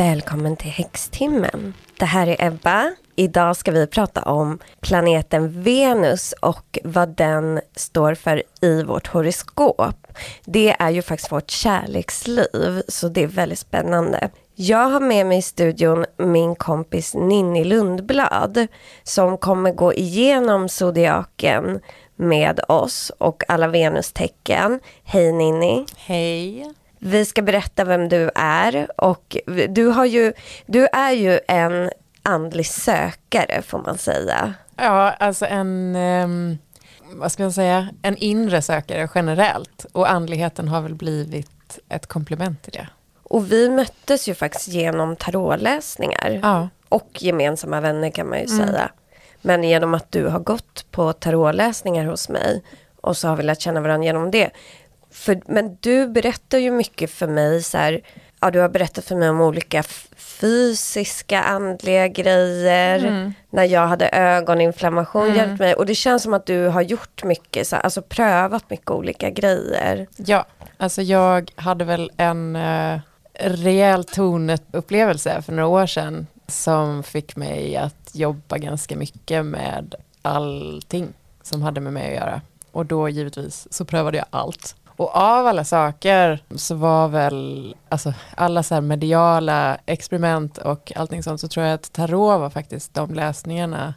Välkommen till Häxtimmen. Det här är Ebba. Idag ska vi prata om planeten Venus och vad den står för i vårt horoskop. Det är ju faktiskt vårt kärleksliv, så det är väldigt spännande. Jag har med mig i studion min kompis Ninni Lundblad som kommer gå igenom zodiaken med oss och alla Venustecken. Hej Ninni! Hej! Vi ska berätta vem du är och du, har ju, du är ju en andlig sökare får man säga. Ja, alltså en, um, vad ska man säga, en inre sökare generellt och andligheten har väl blivit ett komplement till det. Och vi möttes ju faktiskt genom tarotläsningar ja. och gemensamma vänner kan man ju mm. säga. Men genom att du har gått på tarotläsningar hos mig och så har vi lärt känna varandra genom det. För, men du berättar ju mycket för mig så här, ja du har berättat för mig om olika fysiska, andliga grejer. Mm. När jag hade ögoninflammation mm. hjälpt mig. Och det känns som att du har gjort mycket, så, alltså prövat mycket olika grejer. Ja, alltså jag hade väl en uh, rejäl tonupplevelse för några år sedan. Som fick mig att jobba ganska mycket med allting som hade med mig att göra. Och då givetvis så prövade jag allt. Och av alla saker så var väl, alltså alla så här mediala experiment och allting sånt så tror jag att tarot var faktiskt de läsningarna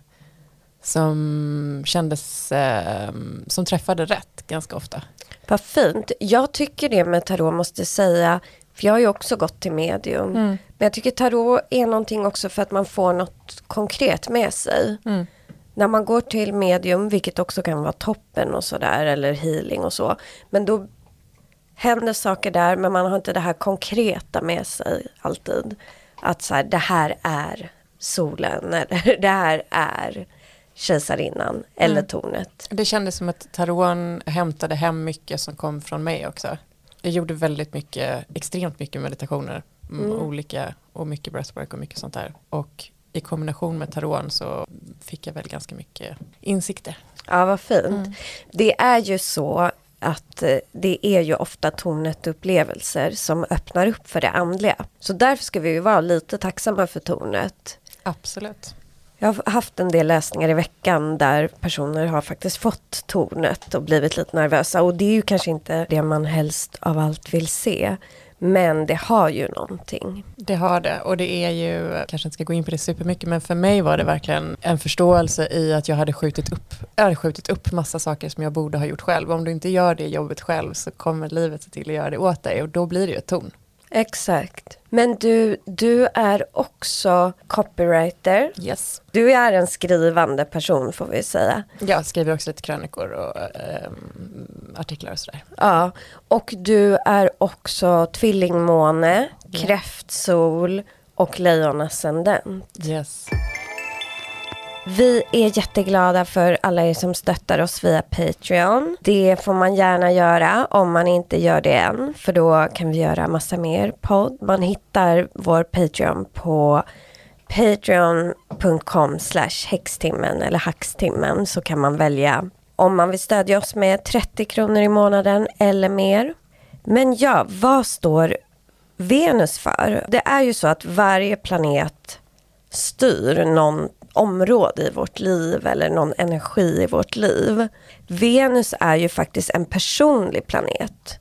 som kändes, eh, som träffade rätt ganska ofta. Vad fint. Jag tycker det med tarot måste säga, för jag har ju också gått till medium. Mm. Men jag tycker tarot är någonting också för att man får något konkret med sig. Mm när man går till medium, vilket också kan vara toppen och sådär, eller healing och så. Men då händer saker där, men man har inte det här konkreta med sig alltid. Att så här, det här är solen, eller det här är kejsarinnan, eller mm. tornet. Det kändes som att taron hämtade hem mycket som kom från mig också. Jag gjorde väldigt mycket, extremt mycket meditationer, mm. olika, och mycket breathwork och mycket sånt där. Och i kombination med taron så fick jag väl ganska mycket insikter. Ja, vad fint. Mm. Det är ju så att eh, det är ju ofta tornet-upplevelser som öppnar upp för det andliga. Så därför ska vi ju vara lite tacksamma för tornet. Absolut. Jag har haft en del läsningar i veckan där personer har faktiskt fått tornet och blivit lite nervösa. Och det är ju kanske inte det man helst av allt vill se. Men det har ju någonting. Det har det och det är ju, kanske inte ska gå in på det supermycket, men för mig var det verkligen en förståelse i att jag hade skjutit upp, jag skjutit upp massa saker som jag borde ha gjort själv. Om du inte gör det jobbet själv så kommer livet se till att göra det åt dig och då blir det ju ett torn. Exakt. Men du, du är också copywriter. Yes. Du är en skrivande person får vi säga. Jag skriver också lite krönikor och äh, artiklar och sådär. Ja, och du är också tvillingmåne, yeah. kräftsol och lejonascendent. Yes. Vi är jätteglada för alla er som stöttar oss via Patreon. Det får man gärna göra om man inte gör det än, för då kan vi göra massa mer podd. Man hittar vår Patreon på patreon.com slash häxtimmen eller hackstimmen så kan man välja om man vill stödja oss med 30 kronor i månaden eller mer. Men ja, vad står Venus för? Det är ju så att varje planet styr någon område i vårt liv eller någon energi i vårt liv. Venus är ju faktiskt en personlig planet.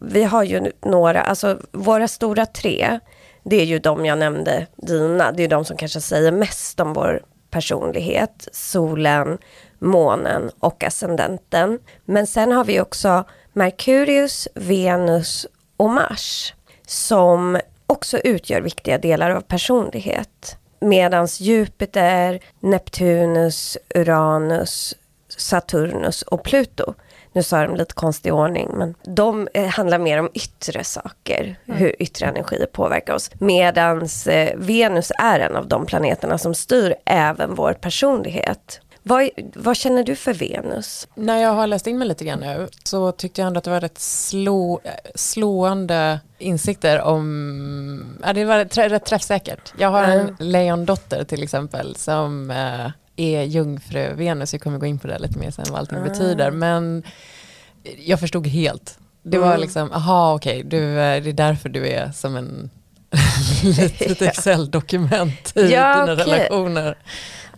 Vi har ju några, alltså våra stora tre, det är ju de jag nämnde, dina, det är de som kanske säger mest om vår personlighet. Solen, månen och ascendenten. Men sen har vi också Merkurius, Venus och Mars som också utgör viktiga delar av personlighet. Medans Jupiter, Neptunus, Uranus, Saturnus och Pluto nu sa de lite konstig ordning, men de eh, handlar mer om yttre saker, mm. hur yttre energier påverkar oss. Medans eh, Venus är en av de planeterna som styr även vår personlighet. Vad, vad känner du för Venus? När jag har läst in mig lite grann nu så tyckte jag ändå att det var rätt slå, slående insikter om, ja det var rätt träffsäkert. Jag har en mm. lejondotter till exempel som eh, är jungfru-Venus, jag kommer gå in på det lite mer sen vad allting mm. betyder, men jag förstod helt. Det var mm. liksom, aha okej, okay, eh, det är därför du är som en litet Excel-dokument i ja, dina okay. relationer.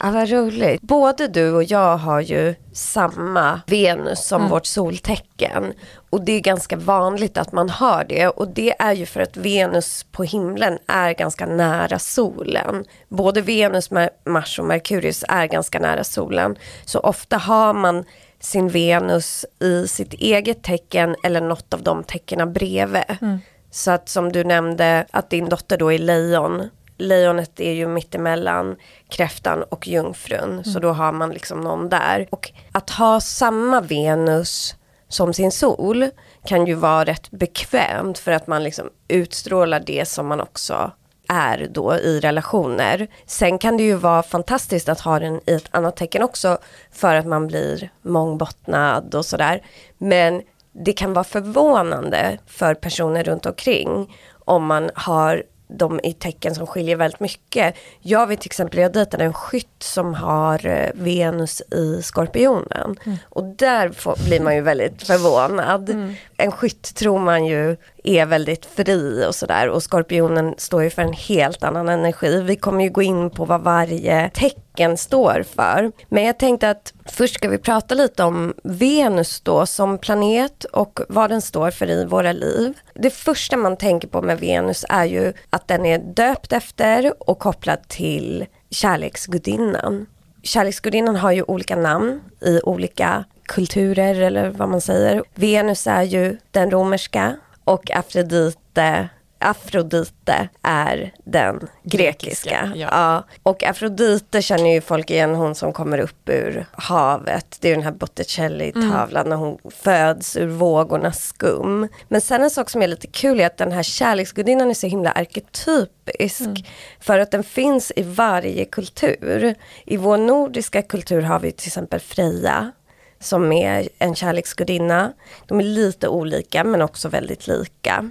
Ja, vad roligt. Både du och jag har ju samma Venus som mm. vårt soltecken. Och det är ganska vanligt att man har det. Och det är ju för att Venus på himlen är ganska nära solen. Både Venus, Mars och Merkurius är ganska nära solen. Så ofta har man sin Venus i sitt eget tecken eller något av de tecknen bredvid. Mm. Så att som du nämnde att din dotter då är lejon lejonet är ju mittemellan kräftan och jungfrun. Mm. Så då har man liksom någon där. Och att ha samma Venus som sin sol kan ju vara rätt bekvämt för att man liksom utstrålar det som man också är då i relationer. Sen kan det ju vara fantastiskt att ha den i ett annat tecken också för att man blir mångbottnad och sådär. Men det kan vara förvånande för personer runt omkring om man har de i tecken som skiljer väldigt mycket. Jag vet till exempel, jag dejtade en skytt som har eh, Venus i Skorpionen. Mm. Och där får, blir man ju väldigt förvånad. Mm. En skytt tror man ju är väldigt fri och sådär och skorpionen står ju för en helt annan energi. Vi kommer ju gå in på vad varje tecken står för. Men jag tänkte att först ska vi prata lite om Venus då som planet och vad den står för i våra liv. Det första man tänker på med Venus är ju att den är döpt efter och kopplad till kärleksgudinnan. Kärleksgudinnan har ju olika namn i olika kulturer eller vad man säger. Venus är ju den romerska och Afrodite Afrodite är den grekiska. grekiska ja. ja. Och Afrodite känner ju folk igen, hon som kommer upp ur havet. Det är den här Botticelli-tavlan mm. när hon föds ur vågornas skum. Men sen en sak som är lite kul är att den här kärleksgudinnan är så himla arketypisk. Mm. För att den finns i varje kultur. I vår nordiska kultur har vi till exempel Freja som är en kärleksgudinna. De är lite olika men också väldigt lika.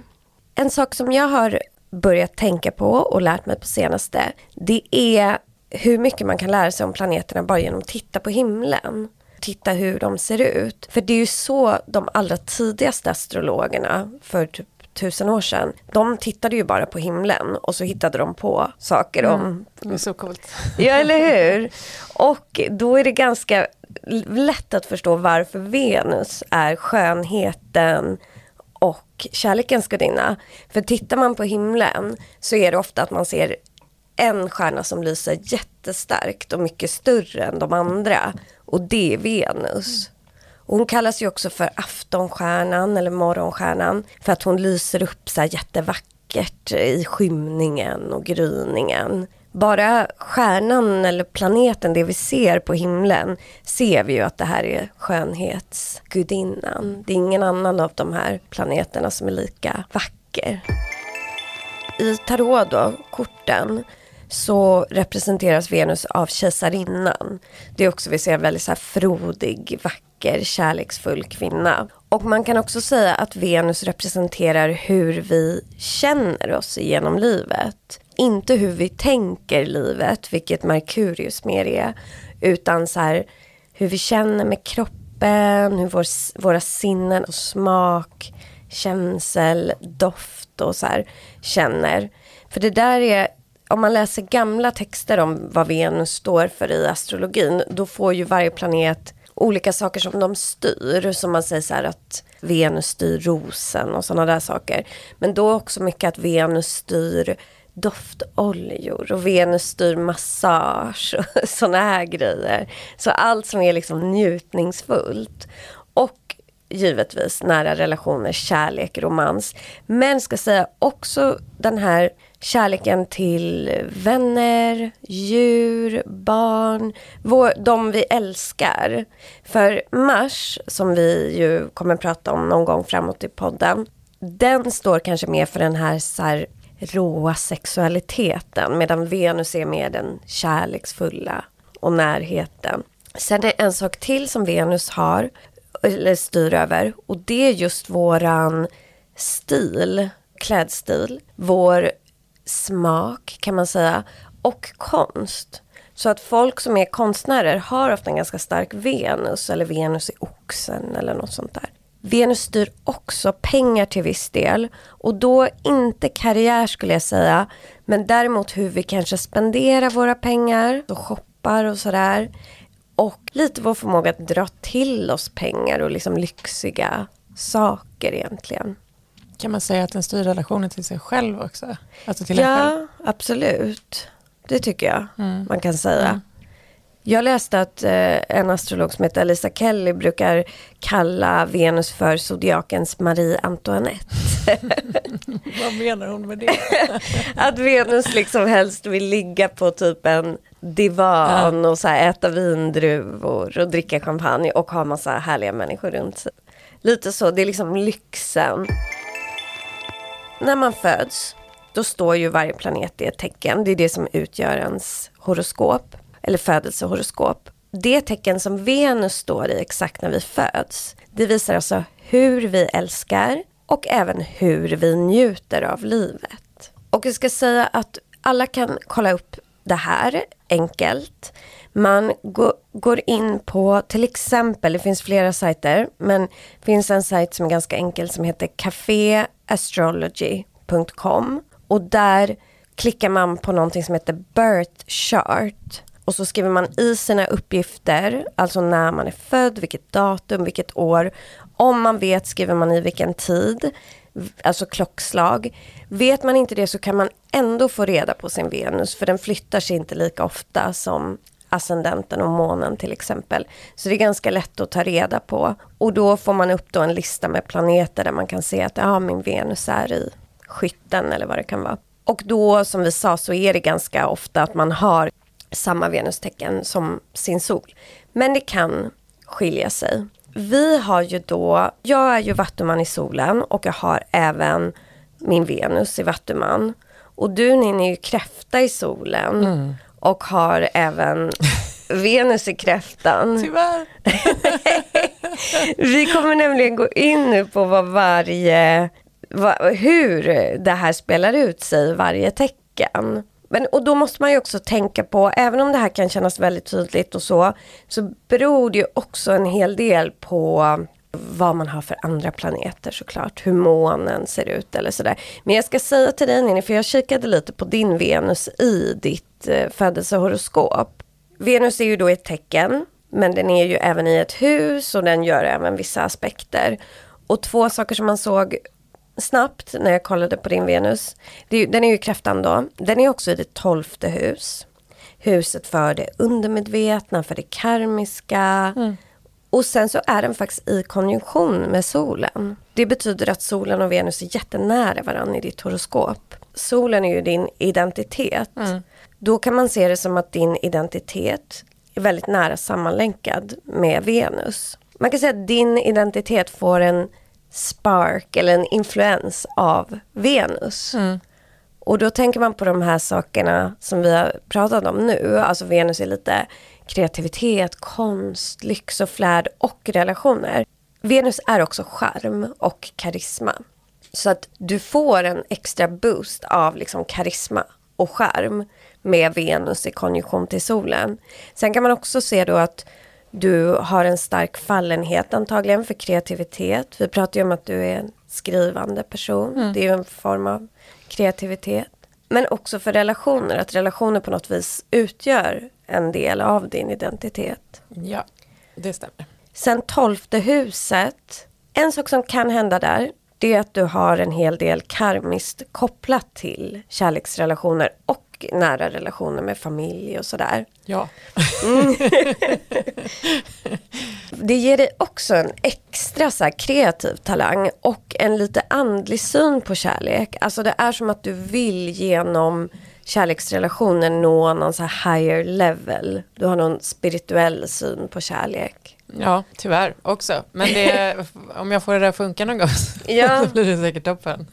En sak som jag har börjat tänka på och lärt mig på senaste, det är hur mycket man kan lära sig om planeterna bara genom att titta på himlen. Titta hur de ser ut. För det är ju så de allra tidigaste astrologerna för typ tusen år sedan, de tittade ju bara på himlen och så hittade de på saker om... Mm, det är så coolt. Ja, eller hur? Och då är det ganska lätt att förstå varför Venus är skönheten och kärlekens gudinna. För tittar man på himlen så är det ofta att man ser en stjärna som lyser jättestarkt och mycket större än de andra. Och det är Venus. Och hon kallas ju också för aftonstjärnan eller morgonstjärnan för att hon lyser upp så här jättevackert i skymningen och gryningen. Bara stjärnan eller planeten, det vi ser på himlen, ser vi ju att det här är skönhetsgudinnan. Det är ingen annan av de här planeterna som är lika vacker. I tarot då, korten, så representeras Venus av kejsarinnan. Det är också, vi ser en väldigt så här frodig, vacker, kärleksfull kvinna. Och man kan också säga att Venus representerar hur vi känner oss genom livet. Inte hur vi tänker livet, vilket Merkurius mer är, utan så här, hur vi känner med kroppen, hur vår, våra sinnen och smak, känsel, doft och så här känner. För det där är om man läser gamla texter om vad Venus står för i astrologin, då får ju varje planet olika saker som de styr. Som man säger så här att Venus styr rosen och sådana där saker. Men då också mycket att Venus styr doftoljor och Venus styr massage och sådana här grejer. Så allt som är liksom njutningsfullt. Och givetvis nära relationer, kärlek, romans. Men ska säga också den här kärleken till vänner, djur, barn, vår, de vi älskar. För Mars, som vi ju kommer prata om någon gång framåt i podden, den står kanske mer för den här, så här råa sexualiteten medan Venus är mer den kärleksfulla och närheten. Sen är en sak till som Venus har, eller styr över, och det är just våran stil, klädstil, vår smak kan man säga, och konst. Så att folk som är konstnärer har ofta en ganska stark Venus eller Venus i oxen eller något sånt där. Venus styr också pengar till viss del och då inte karriär skulle jag säga men däremot hur vi kanske spenderar våra pengar och shoppar och sådär. Och lite vår förmåga att dra till oss pengar och liksom lyxiga saker egentligen. Kan man säga att den styr relationen till sig själv också? Alltså till ja, själv? absolut. Det tycker jag mm. man kan säga. Mm. Jag läste att eh, en astrolog som heter Alisa Kelly brukar kalla Venus för zodiakens Marie Antoinette. Vad menar hon med det? att Venus liksom helst vill ligga på typ en divan ja. och så äta vindruvor och dricka champagne och ha massa härliga människor runt sig. Lite så, det är liksom lyxen. När man föds, då står ju varje planet i ett tecken. Det är det som utgör ens horoskop eller födelsehoroskop. Det tecken som Venus står i exakt när vi föds, det visar alltså hur vi älskar och även hur vi njuter av livet. Och jag ska säga att alla kan kolla upp det här enkelt. Man går in på till exempel, det finns flera sajter, men det finns en sajt som är ganska enkel som heter caféastrology.com och där klickar man på någonting som heter birth chart och så skriver man i sina uppgifter, alltså när man är född, vilket datum, vilket år. Om man vet skriver man i vilken tid, alltså klockslag. Vet man inte det så kan man ändå få reda på sin Venus, för den flyttar sig inte lika ofta som ascendenten och månen till exempel. Så det är ganska lätt att ta reda på. Och då får man upp då en lista med planeter där man kan se att ja, min Venus är i skytten eller vad det kan vara. Och då som vi sa så är det ganska ofta att man har samma venustecken som sin sol. Men det kan skilja sig. Vi har ju då, jag är ju vattuman i solen och jag har även min Venus i vattuman. Och du Ninni är ju kräfta i solen mm. och har även Venus i kräftan. Tyvärr. Vi kommer nämligen gå in nu på vad varje, vad, hur det här spelar ut sig, varje tecken. Men, och då måste man ju också tänka på, även om det här kan kännas väldigt tydligt och så, så beror det ju också en hel del på vad man har för andra planeter såklart, hur månen ser ut eller sådär. Men jag ska säga till dig Ninni, för jag kikade lite på din Venus i ditt eh, födelsehoroskop. Venus är ju då ett tecken, men den är ju även i ett hus och den gör även vissa aspekter. Och två saker som man såg snabbt när jag kollade på din Venus. den är ju kräftan då. Den är också i det tolfte hus. Huset för det undermedvetna, för det karmiska. Mm. Och sen så är den faktiskt i konjunktion med solen. Det betyder att solen och Venus är jättenära varandra i ditt horoskop. Solen är ju din identitet. Mm. Då kan man se det som att din identitet är väldigt nära sammanlänkad med Venus. Man kan säga att din identitet får en spark eller en influens av Venus. Mm. Och då tänker man på de här sakerna som vi har pratat om nu. Alltså Venus är lite kreativitet, konst, lyx och flärd och relationer. Venus är också charm och karisma. Så att du får en extra boost av liksom karisma och charm med Venus i konjunktion till solen. Sen kan man också se då att du har en stark fallenhet antagligen för kreativitet. Vi pratar ju om att du är en skrivande person. Mm. Det är ju en form av kreativitet. Men också för relationer, att relationer på något vis utgör en del av din identitet. Ja, det stämmer. Sen tolfte huset. En sak som kan hända där, det är att du har en hel del karmiskt kopplat till kärleksrelationer och nära relationer med familj och sådär. Ja. Mm. det ger dig också en extra så kreativ talang och en lite andlig syn på kärlek. Alltså det är som att du vill genom kärleksrelationen nå någon så här higher level. Du har någon spirituell syn på kärlek. Ja, tyvärr också. Men det, om jag får det där att funka någon gång ja. så blir det säkert toppen.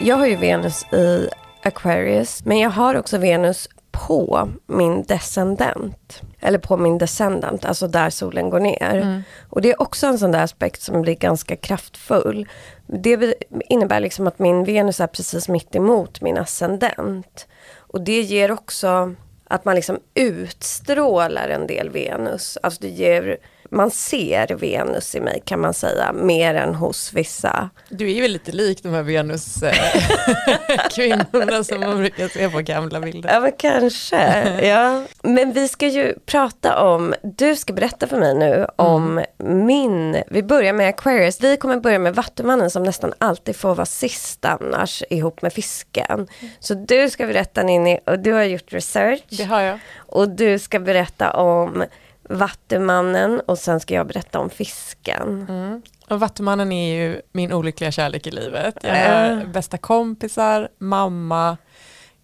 Jag har ju Venus i Aquarius. Men jag har också Venus på min descendent. eller på min descendant, alltså där solen går ner. Mm. Och det är också en sån där aspekt som blir ganska kraftfull. Det innebär liksom att min Venus är precis mitt emot min ascendent. Och det ger också att man liksom utstrålar en del Venus. Alltså det ger man ser Venus i mig kan man säga, mer än hos vissa. Du är ju lite lik de här Venus-kvinnorna som man brukar se på gamla bilder. Ja men kanske, ja. Men vi ska ju prata om, du ska berätta för mig nu om mm. min, vi börjar med Aquarius, vi kommer börja med Vattumannen som nästan alltid får vara sist annars ihop med fisken. Så du ska berätta Ninni, och du har gjort research. Det har jag. Och du ska berätta om Vattumannen och sen ska jag berätta om fisken. Mm. Och Vattumannen är ju min olyckliga kärlek i livet. Jag har äh. bästa kompisar, mamma,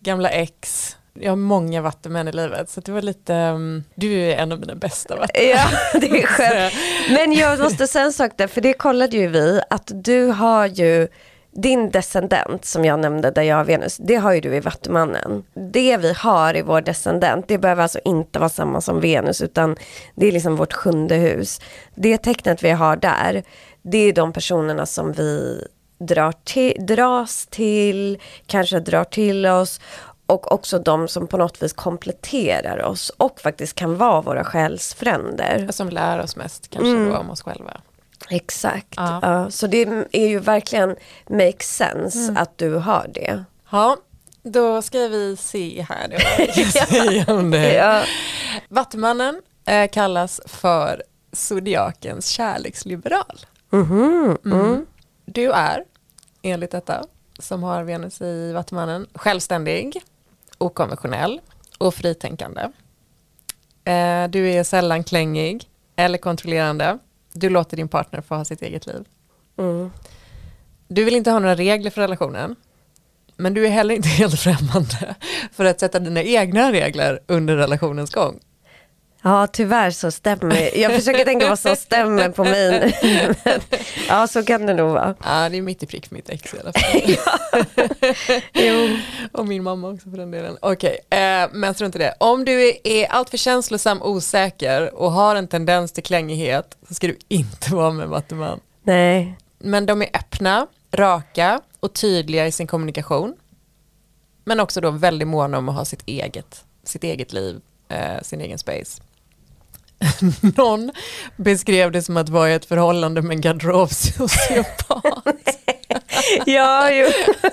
gamla ex. Jag har många vattumän i livet så det var lite, um, du är en av mina bästa vattumän. Ja, det är skönt. Men jag måste säga en sak där, för det kollade ju vi, att du har ju din descendent som jag nämnde där jag har Venus, det har ju du i Vattumannen. Det vi har i vår descendent, det behöver alltså inte vara samma som Venus utan det är liksom vårt sjunde hus. Det tecknet vi har där, det är de personerna som vi drar till, dras till, kanske drar till oss och också de som på något vis kompletterar oss och faktiskt kan vara våra själsfränder. Som lär oss mest kanske mm. då om oss själva. Exakt. Ja. ja. så det är ju verkligen make sense mm. att du har det. Ja, då ska vi se här om det. Ja. Vattumannen eh, kallas för zodiakens kärleksliberal. Mm-hmm. Mm. Mm. Du är, enligt detta, som har Venus i Vattumannen, självständig, okonventionell och fritänkande. Eh, du är sällan klängig eller kontrollerande du låter din partner få ha sitt eget liv. Mm. Du vill inte ha några regler för relationen. Men du är heller inte helt främmande för att sätta dina egna regler under relationens gång. Ja, tyvärr så stämmer Jag försöker tänka vad som stämmer på min. ja, så kan det nog vara. Ja, det är mitt i prick för mitt ex i alla fall. jo. Och min mamma också för den delen. Okej, okay. eh, men strunt i det. Om du är, alltför känslosam, osäker och har en tendens till klängighet så ska du inte vara med Vattuman. Nej. Men de är öppna, raka och tydliga i sin kommunikation. Men också då väldigt måna om att ha sitt eget, sitt eget liv, eh, sin egen space. Någon beskrev det som att vara i ett förhållande med en garderobsociopat. ja, ju.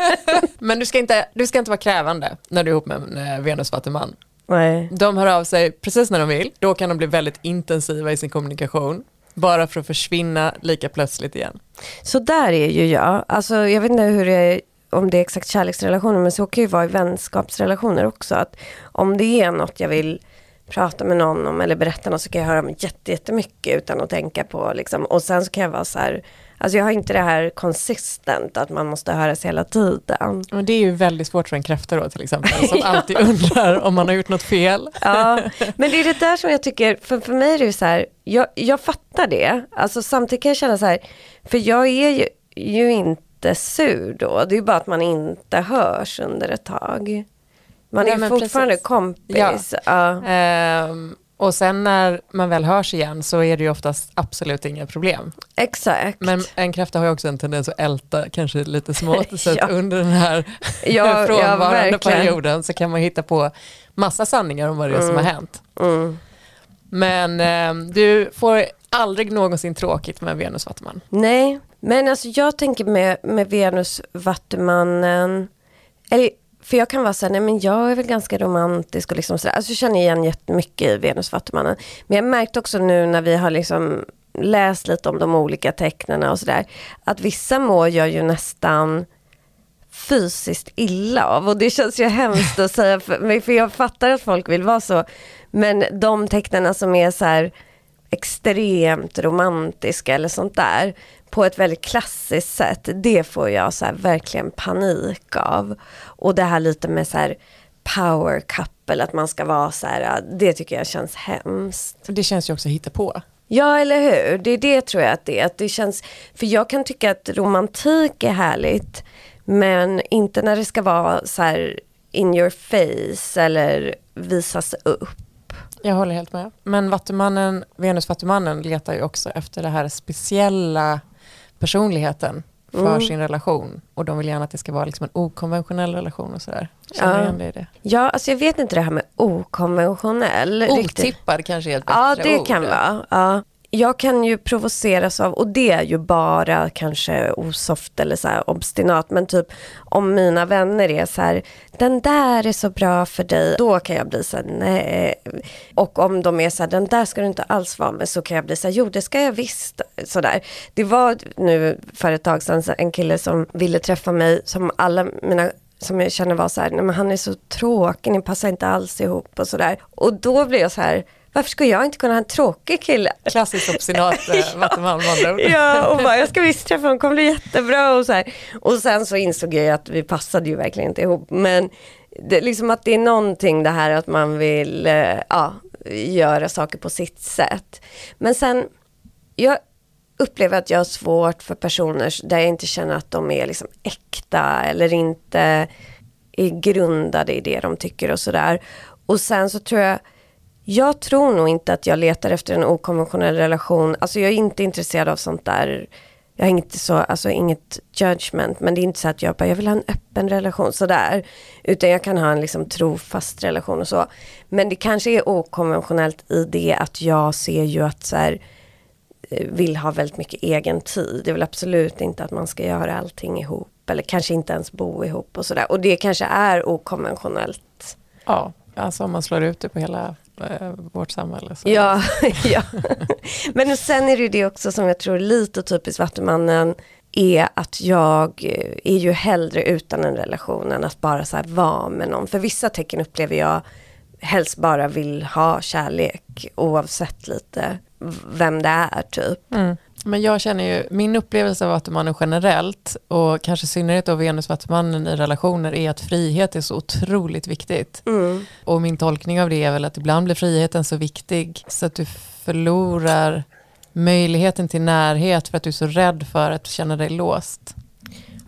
Men du ska, inte, du ska inte vara krävande när du är ihop med en eh, Venus Vattuman. Nej. De hör av sig precis när de vill. Då kan de bli väldigt intensiva i sin kommunikation. Bara för att försvinna lika plötsligt igen. Så där är ju jag. Alltså, jag vet inte hur det är, om det är exakt kärleksrelationer, men så kan ju vara i vänskapsrelationer också. Att om det är något jag vill prata med någon om eller berätta något så kan jag höra jättemycket utan att tänka på liksom. Och sen så kan jag vara så här, alltså jag har inte det här konsistent att man måste höras hela tiden. Men det är ju väldigt svårt för en kräfta då till exempel som ja. alltid undrar om man har gjort något fel. ja, men det är det där som jag tycker, för, för mig är det så här, jag, jag fattar det, alltså samtidigt kan jag känna så här, för jag är ju, ju inte sur då, det är bara att man inte hörs under ett tag. Man är Nej, fortfarande precis. kompis. Ja. ja. Ehm, och sen när man väl hörs igen så är det ju oftast absolut inga problem. Exakt. Men en kräfta har ju också en tendens att älta kanske lite smått. Så ja. under den här ja, frånvarande ja, perioden så kan man hitta på massa sanningar om vad det är mm. som har hänt. Mm. Men eh, du får aldrig någonsin tråkigt med Venus Vattuman. Nej, men alltså jag tänker med, med Venus Vattumannen, eller för jag kan vara så här, nej men jag är väl ganska romantisk och liksom sådär. Alltså jag känner igen jättemycket i Venus Vattumannen. Men jag märkte också nu när vi har liksom läst lite om de olika tecknen och sådär. Att vissa mår jag ju nästan fysiskt illa av. Och det känns ju hemskt att säga, för, för jag fattar att folk vill vara så. Men de tecknen som är så här extremt romantiska eller sånt där på ett väldigt klassiskt sätt, det får jag så verkligen panik av. Och det här lite med så här power couple, att man ska vara så här, det tycker jag känns hemskt. Det känns ju också hitta på. Ja, eller hur? Det är det tror jag att det är. Att det känns, för jag kan tycka att romantik är härligt, men inte när det ska vara så här in your face eller visas upp. Jag håller helt med. Men Vattumannen, Venus-Vattumannen letar ju också efter det här speciella personligheten för Mm. sin relation. Och de vill gärna att det ska vara liksom en okonventionell relation och sådär. Känner du Ja. igen dig i det? Ja, alltså jag vet inte det här med okonventionell. riktigt. Otippad kanske är ett bättre Ja, det ord. kan vara. Ja. Jag kan ju provoceras av, och det är ju bara kanske osoft eller så här obstinat, men typ om mina vänner är så här, den där är så bra för dig, då kan jag bli så här, nej. Och om de är så här, den där ska du inte alls vara med, så kan jag bli så här, jo det ska jag visst. Så där. Det var nu för ett tag sedan en kille som ville träffa mig, som alla mina som jag känner var så här, nej men han är så tråkig, ni passar inte alls ihop och sådär. Och då blir jag så här, varför ska jag inte kunna ha en tråkig kille? Klassiskt obstinat eh, med andra ord. Ja, och bara, jag ska visst träffa honom, kommer bli jättebra och så här. Och sen så insåg jag att vi passade ju verkligen inte ihop. Men det, liksom att det är någonting det här att man vill eh, ja, göra saker på sitt sätt. Men sen, jag upplever att jag har svårt för personer där jag inte känner att de är liksom äkta eller inte är grundade i det de tycker och sådär. Och sen så tror jag jag tror nog inte att jag letar efter en okonventionell relation. Alltså jag är inte intresserad av sånt där. Jag har inte så, alltså inget judgment. Men det är inte så att jag bara, jag vill ha en öppen relation sådär. Utan jag kan ha en liksom trofast relation och så. Men det kanske är okonventionellt i det att jag ser ju att så här, eh, vill ha väldigt mycket egen tid. Det är väl absolut inte att man ska göra allting ihop. Eller kanske inte ens bo ihop och sådär. Och det kanske är okonventionellt. Ja, alltså om man slår ut det på hela eh, vårt samhälle. Så. Ja, ja. Men sen är det ju det också som jag tror lite typiskt Vattumannen är att jag är ju hellre utan en relation än att bara så här vara med någon. För vissa tecken upplever jag helst bara vill ha kärlek oavsett lite vem det är typ. Mm. Men jag känner ju, min upplevelse av Vattumannen generellt och kanske i synnerhet av Venus-Vattumannen i relationer är att frihet är så otroligt viktigt. Mm. Och min tolkning av det är väl att ibland blir friheten så viktig så att du förlorar möjligheten till närhet för att du är så rädd för att känna dig låst.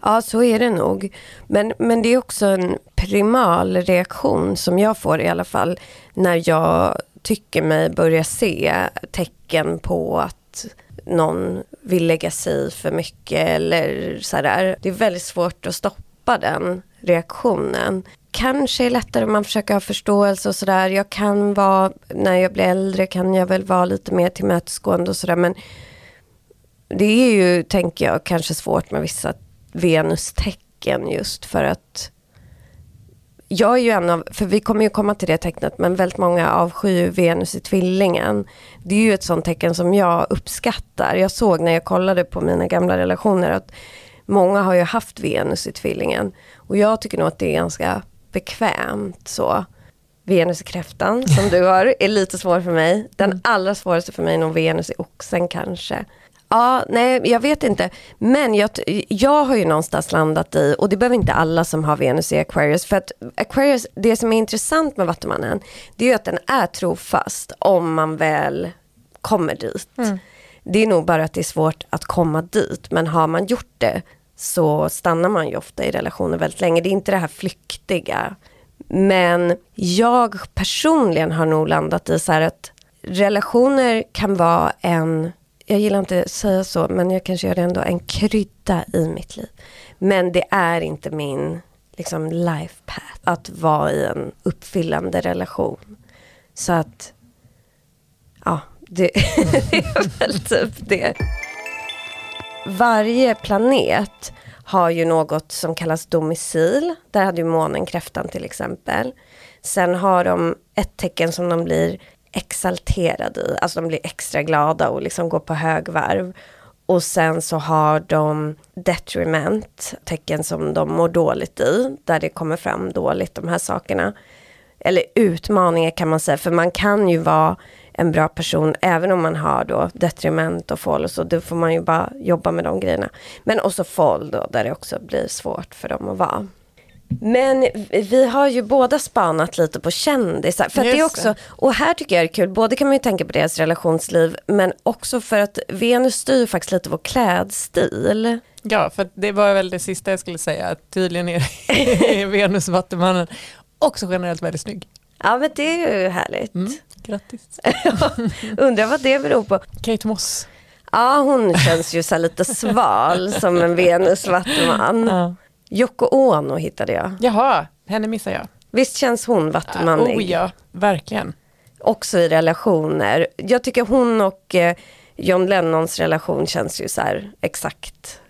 Ja, så är det nog. Men, men det är också en primal reaktion som jag får i alla fall när jag tycker mig börja se tecken på att någon vill lägga sig i för mycket eller sådär. Det är väldigt svårt att stoppa den reaktionen. Kanske är det lättare om man försöker ha förståelse och sådär. Jag kan vara, när jag blir äldre kan jag väl vara lite mer tillmötesgående och sådär men det är ju, tänker jag, kanske svårt med vissa venustecken just för att jag är ju en av, för vi kommer ju komma till det tecknet, men väldigt många avskyr Venus i tvillingen. Det är ju ett sånt tecken som jag uppskattar. Jag såg när jag kollade på mina gamla relationer att många har ju haft Venus i tvillingen. Och jag tycker nog att det är ganska bekvämt så. Venus i kräftan, som du har, är lite svår för mig. Den allra svåraste för mig är nog Venus i oxen kanske. Ja, nej, jag vet inte. Men jag, jag har ju någonstans landat i, och det behöver inte alla som har Venus i Aquarius, för att Aquarius, det som är intressant med Vattumannen, det är ju att den är trofast om man väl kommer dit. Det är nog bara att det är svårt att komma dit, men har man gjort det så stannar man ju ofta i relationer väldigt länge. Det är inte det här flyktiga. Men jag personligen har nog landat i så här att relationer kan vara en, jag gillar inte att säga så, men jag kanske gör det ändå, en krydda i mitt liv. Men det är inte min liksom, life path att vara i en uppfyllande relation. Så att, ja, det, det är väl typ det. Varje planet har ju något som kallas domicil. Där hade ju månen kräftan till exempel. Sen har de ett tecken som de blir exalterade i. Alltså de blir extra glada och liksom går på högvarv. Och sen så har de detriment, tecken som de mår dåligt i. Där det kommer fram dåligt de här sakerna. Eller utmaningar kan man säga. För man kan ju vara en bra person även om man har då detriment och fall och så. Då får man ju bara jobba med de grejerna. Men också fall då där det också blir svårt för dem att vara. Men vi har ju båda spanat lite på kändisar. För det är också, och här tycker jag det är kul, både kan man ju tänka på deras relationsliv, men också för att Venus styr faktiskt lite vår klädstil. Ja, för det var väl det sista jag skulle säga. Att tydligen är Venus Vattumannen också generellt väldigt snygg. Ja men det är ju härligt. Mm. Grattis. Undrar vad det beror på. Kate Moss. Ja hon känns ju så lite sval som en Venus-vattuman. Ja. Yoko Ono hittade jag. Jaha, henne missar jag. Visst känns hon vattumanig? Oh ja, verkligen. Också i relationer. Jag tycker hon och eh, John Lennons relation känns ju så här exakt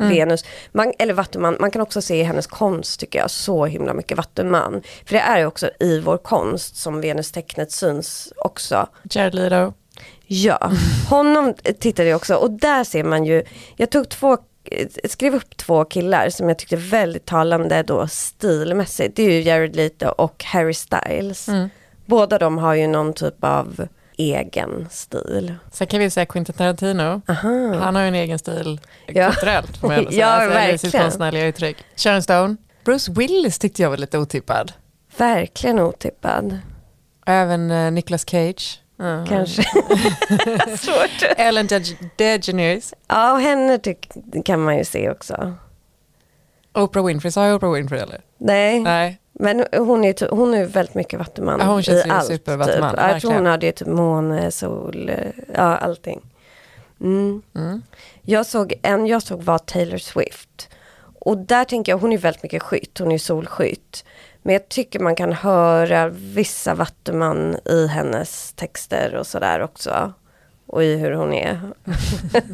Mm. Venus. Man, eller vattuman, man kan också se i hennes konst tycker jag så himla mycket vattuman. För det är ju också i vår konst som Venustecknet syns också. Jared Leto. Ja, honom tittade jag också och där ser man ju, jag tog två, skrev upp två killar som jag tyckte väldigt talande då stilmässigt. Det är ju Jared Leto och Harry Styles. Mm. Båda de har ju någon typ av egen stil. Sen kan vi säga Quentin Tarantino. Aha. Han har ju en egen stil Ja. kulturellt. får man ändå säga. Ja, Alltså, i sitt verkligen. konstnärliga uttryck. Sharon Stone. Bruce Willis tyckte jag var lite otippad. Verkligen otippad. Och även uh, Nicolas Cage. Mm. Kanske. Svårt. Ellen De- DeGeneres. Ja, och henne tyck, kan man ju se också. Oprah Winfrey, sa jag Oprah Winfrey eller? Nej, Nej. men hon är, ty- hon är väldigt mycket vattuman Ja, hon känns i allt. supervattuman, typ. Jag tror hon hade typ måne, sol, eh, ja allting. Mm. Mm. Jag såg en jag såg var Taylor Swift. Och där tänker jag, hon är väldigt mycket skytt, hon är solskytt. Men jag tycker man kan höra vissa vattuman i hennes texter och sådär också. Och i hur hon är.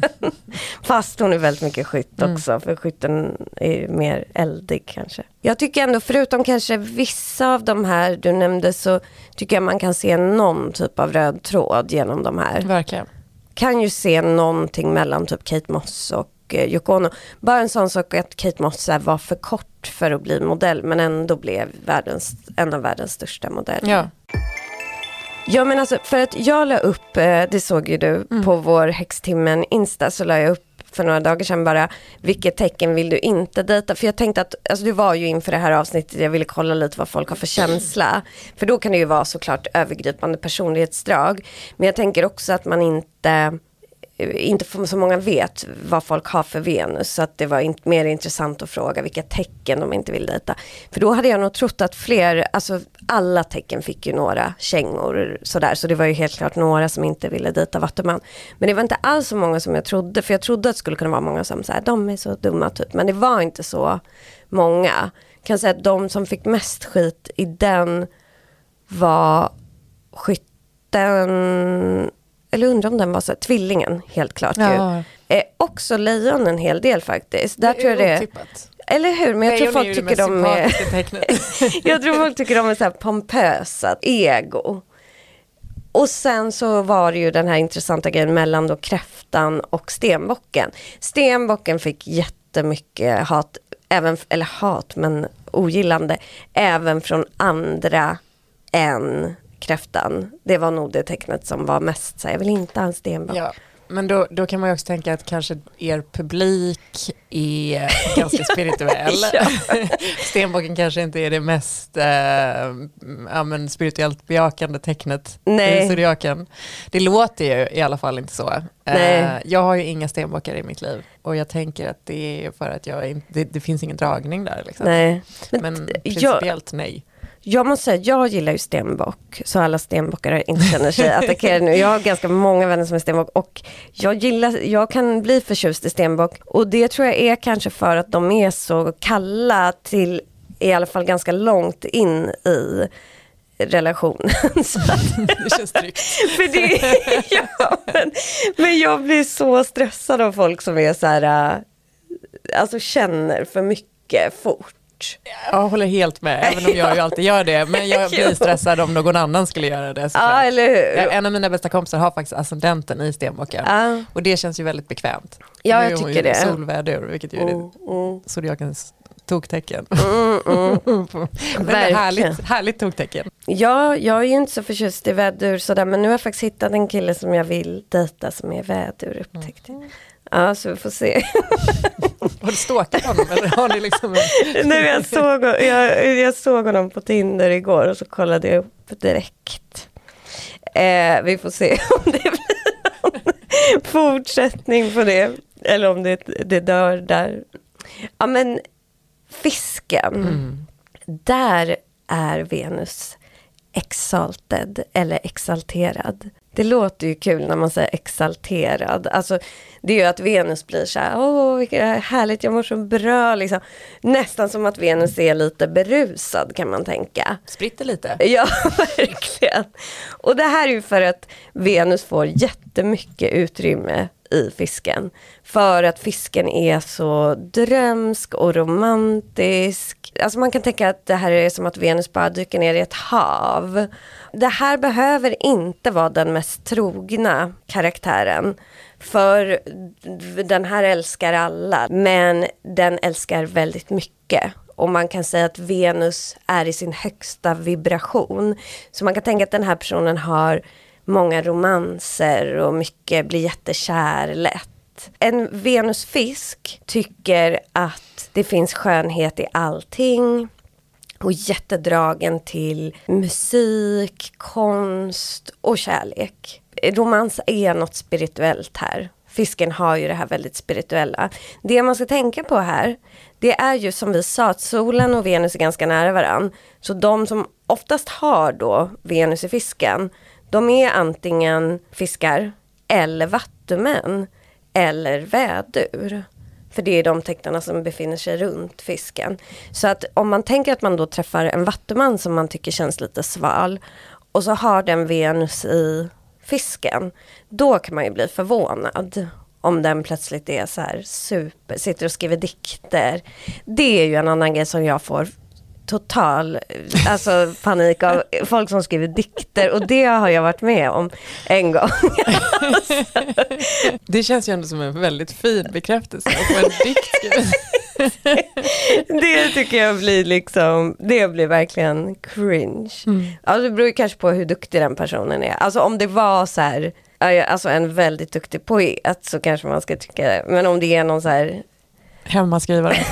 Fast hon är väldigt mycket skytt Mm. också, för skytten är mer eldig kanske. Jag tycker ändå, förutom kanske vissa av de här du nämnde, så tycker jag man kan se någon typ av röd tråd genom de här Verkligen. kan ju se någonting mellan typ Kate Moss och eh, Yoko Ono. Bara en sån sak att Kate Moss var för kort för att bli modell men ändå blev världens, en av världens största modeller. Ja. Ja men alltså för att jag la upp, eh, det såg ju du på vår Häxtimmen Insta så la jag upp för några dagar sedan bara vilket tecken vill du inte dejta? För jag tänkte att, alltså det var ju inför det här avsnittet jag ville kolla lite vad folk har för känsla. För då kan det ju vara såklart övergripande personlighetsdrag. Men jag tänker också att man inte inte så många vet vad folk har för Venus. Så att det var inte mer intressant att fråga vilka tecken de inte vill dejta. För då hade jag nog trott att fler, alltså alla tecken fick ju några kängor sådär. Så det var ju helt klart några som inte ville dejta Vattuman. Men det var inte alls så många som jag trodde. För jag trodde att det skulle kunna vara många som säger de är så dumma typ. Men det var inte så många. Jag kan säga att de som fick mest skit i den var skytten eller undrar om den var så här, tvillingen helt klart ju. Ja. Eh, också lejon en hel del faktiskt. Där tror jag det är, eller hur? Men jag tror ju folk det tycker de är, jag tror folk tycker de är så här pompösa, ego. Och sen så var det ju den här intressanta grejen mellan då kräftan och stenbocken. Stenbocken fick jättemycket hat, även, eller hat men ogillande, även från andra än kräftan. Det var nog det tecknet som var mest så jag vill inte ha en stenbock. Ja. Men då, då kan man ju också tänka att kanske er publik är ganska spirituell. Ja. Stenbocken kanske inte är det mest eh, ja, men spirituellt bejakande tecknet Nej. i zodiaken. Det låter ju i alla fall inte så. Nej. Eh, jag har ju inga stenbockar i mitt liv och jag tänker att det är för att jag inte, det, det finns ingen dragning där. Liksom. Nej. Men, Men jag, principiellt nej. Jag måste säga, jag gillar ju stenbock. Så alla stenbockare inte känner sig attackerade nu. Jag har ganska många vänner som är stenbock. Och jag, gillar, jag kan bli förtjust i stenbock. Och det tror jag är kanske för att de är så kalla till i alla fall ganska långt in i relationen. Det känns tryggt. för det, ja, men, men jag blir så stressad av folk som är så här, äh, alltså känner för mycket fort. Jag håller helt med, även om jag ju alltid gör det. Men jag blir stressad om någon annan skulle göra det. Ja, En av mina bästa kompisar har faktiskt ascendenten i stenbocken. Ja, Och det känns ju väldigt bekvämt. Ja, jag tycker det. Solvädur, vilket ju är mm, mm, zodiakens toktecken. mm, mm. Men Verkligen. härligt, härligt toktecken. Ja, jag är ju inte så förtjust i vädur sådär, men nu har jag faktiskt hittat en kille som jag vill dejta som är vädur upptäckte jag. Ja, så vi får se. Har du stalkat honom eller har ni liksom en... nu jag, såg, jag, jag såg honom på Tinder igår och så kollade jag upp direkt. Eh, vi får se om det blir någon fortsättning på det. Eller om det, det dör där. Ja men fisken. Mm. Där är Venus exalted eller exalterad. Det låter ju kul när man säger exalterad. Alltså, det är ju att Venus blir så här, åh vilket härligt, jag mår så bra. Liksom. Nästan som att Venus är lite berusad kan man tänka. Spritter lite. Ja, verkligen. Och det här är ju för att Venus får jättemycket utrymme i fisken. För att fisken är så drömsk och romantisk. Alltså man kan tänka att det här är som att Venus bara dyker ner i ett hav. Det här behöver inte vara den mest trogna karaktären. För den här älskar alla, men den älskar väldigt mycket. Och man kan säga att Venus är i sin högsta vibration. Så man kan tänka att den här personen har många romanser och mycket blir jättekär lätt. En Venusfisk tycker att det finns skönhet i allting och jättedragen till musik, konst och kärlek. Romans är något spirituellt här. Fisken har ju det här väldigt spirituella. Det man ska tänka på här, det är ju som vi sa att solen och Venus är ganska nära varandra. Så de som oftast har då Venus i fisken, de är antingen fiskar eller vattumän eller vädur. För det är de tecknarna som befinner sig runt fisken. Så att om man tänker att man då träffar en vattuman som man tycker känns lite sval och så har den Venus i fisken, då kan man ju bli förvånad om den plötsligt är så här super, sitter och skriver dikter. Det är ju en annan grej som jag får total alltså, panik av folk som skriver dikter och det har jag varit med om en gång. det känns ju ändå som en väldigt fin bekräftelse att få en dikt skriven. det tycker jag blir liksom, det blir verkligen cringe. Mm. Alltså det beror kanske på hur duktig den personen är. Alltså om det var så här, alltså en väldigt duktig poet så kanske man ska tycka det. Men om det är någon så här Hemmaskrivare.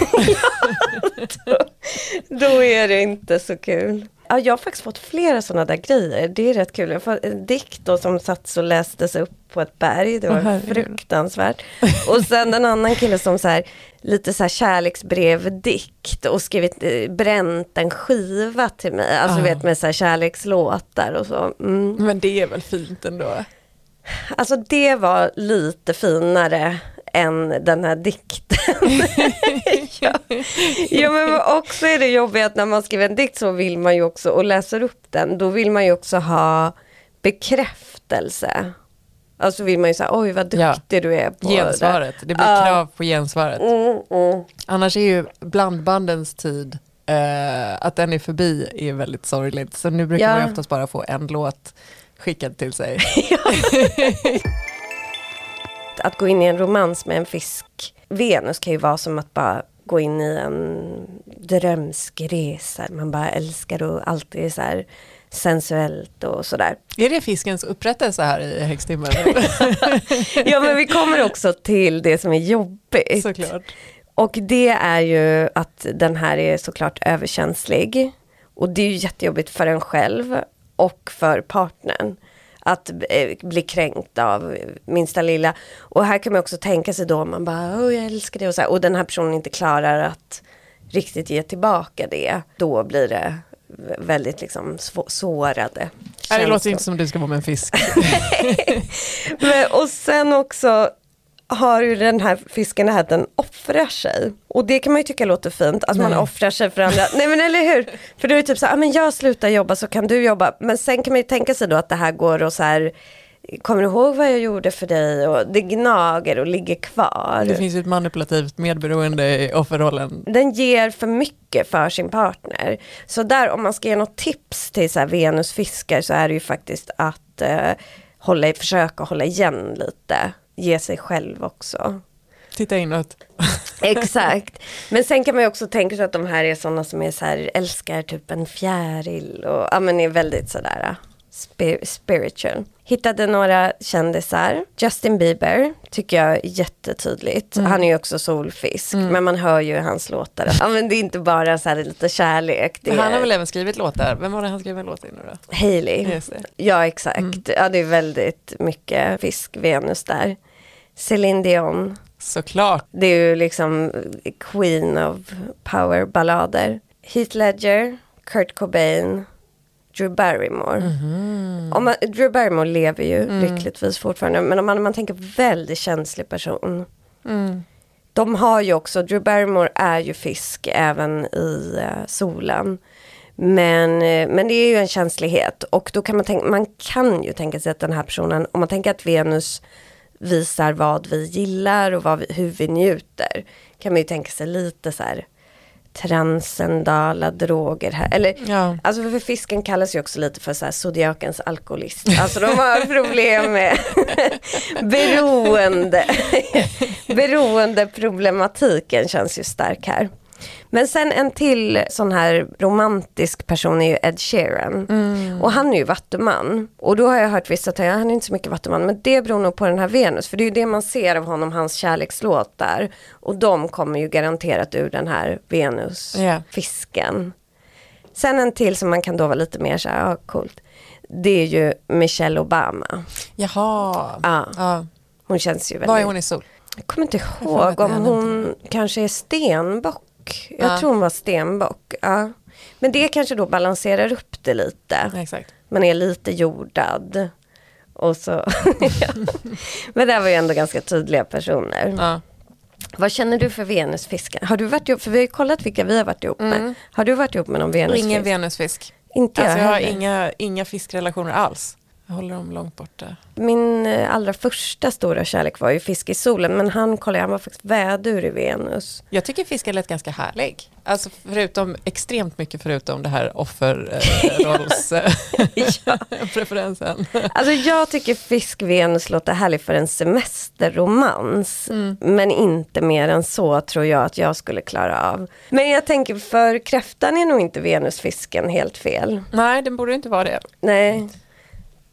då är det inte så kul. Ja, jag har faktiskt fått flera sådana där grejer. Det är rätt kul. Jag har en dikt då som satts och lästes upp på ett berg. Det var oh, fruktansvärt. Och sen en annan kille som så här, lite så här kärleksbrevdikt och skrivit, eh, bränt en skiva till mig. Alltså oh. vet med så här kärlekslåtar och så. Mm. Men det är väl fint ändå? Alltså det var lite finare än den här dikten. ja. ja men också är det jobbigt att när man skriver en dikt så vill man ju också, och läser upp den, då vill man ju också ha bekräftelse. Alltså vill man ju säga, oj vad duktig ja. du är på Gensvaret, det, det blir uh, krav på gensvaret. Mm, mm. Annars är ju blandbandens tid, uh, att den är förbi är väldigt sorgligt. Så nu brukar ja. man oftast bara få en låt skickad till sig. att gå in i en romans med en fisk, Venus kan ju vara som att bara gå in i en drömsk resa. Man bara älskar och alltid är så här sensuellt och sådär. Är det fiskens upprättelse här i häxtimmen? ja men vi kommer också till det som är jobbigt. Såklart. Och det är ju att den här är såklart överkänslig. Och det är ju jättejobbigt för en själv och för partnern att eh, bli kränkt av minsta lilla. Och här kan man också tänka sig då man bara, oh, jag älskar det och så här, och den här personen inte klarar att riktigt ge tillbaka det. Då blir det väldigt liksom sårade. Nej, det låter inte som du ska vara med en fisk. Men, och sen också har ju den här fisken det här att den offrar sig. Och det kan man ju tycka låter fint, att Nej. man offrar sig för andra. Nej men eller hur? För då är det typ så här, ah, men jag slutar jobba så kan du jobba. Men sen kan man ju tänka sig då att det här går och så här, kommer du ihåg vad jag gjorde för dig? Och det gnager och ligger kvar. Det finns ju ett manipulativt medberoende i offerrollen. Den ger för mycket för sin partner. Så där om man ska ge något tips till så här Venusfiskar så är det ju faktiskt att eh, hålla, försöka hålla igen lite ge sig själv också. Titta inåt. Exakt. Men sen kan man ju också tänka sig att de här är sådana som är så här, älskar typ en fjäril och ja men är väldigt sådär spiritual. Hittade några kändisar. Justin Bieber tycker jag är jättetydligt. Mm. Han är ju också solfisk. Mm. Men man hör ju hans låtar. Ja men det är inte bara så här lite kärlek. Det han har väl även skrivit låtar. Vem var det han skrev en låt in nu då? Hailey. Ja exakt. Mm. Ja det är väldigt mycket fisk, Venus där. Céline Dion. Såklart. Det är ju liksom Queen of power ballader. Heath Ledger, Kurt Cobain, Drew Barrymore. Mhm. Om man, Drew Barrymore lever ju Mm. lyckligtvis fortfarande, men om man, om man tänker väldigt känslig person. Mm. De har ju också, Drew Barrymore är ju fisk även i eh, solen. Men, eh, men det är ju en känslighet och då kan man tänka, man kan ju tänka sig att den här personen, om man tänker att Venus visar vad vi gillar och vad vi, hur vi njuter, kan man ju tänka sig lite så här transcendala droger här. Eller, Ja. alltså för fisken kallas ju också lite för så här zodiakens alkoholist. Alltså de har problem med beroende. Beroendeproblematiken känns ju stark här. Men sen en till sån här romantisk person är ju Ed Sheeran. Mm. Och han är ju vattuman. Och då har jag hört vissa säga, han är inte så mycket vattuman. Men det beror nog på den här Venus. För det är ju det man ser av honom, hans kärlekslåtar. Och de kommer ju garanterat ur den här. Venus-fisken. Sen en till som man kan då vara lite mer så här, ja coolt. Det är ju Michelle Obama. Jaha. Ja, Ja. hon känns ju väldigt... Vad är hon i sol? Jag kommer inte ihåg om hon kanske är stenbock. Jag Ja. tror hon var stenbock. Ja. Men det kanske då balanserar upp det lite. Exakt. Man är lite jordad. Och så. Men det var ju ändå ganska tydliga personer. Ja. Vad känner du för venusfisken? Har du varit ihop, för vi har ju kollat vilka vi har varit ihop med. Mm. Har du varit ihop med någon venusfisk? Ingen venusfisk. Inte jag, Alltså jag har heller. inga, inga fiskrelationer alls. Håller dem långt borta. Min eh, allra första stora kärlek var ju fisk i solen. Men han kollade, han var faktiskt vädur i Venus. Jag tycker fiskar lät ganska härlig. Alltså förutom, extremt mycket förutom det här offerrollspreferensen. Alltså jag tycker fisk-Venus låter härligt för en semesterromans. Mm. Men inte mer än så tror jag att jag skulle klara av. Men jag tänker för kräftan är nog inte Venusfisken helt fel. Nej, den borde inte vara det. Nej,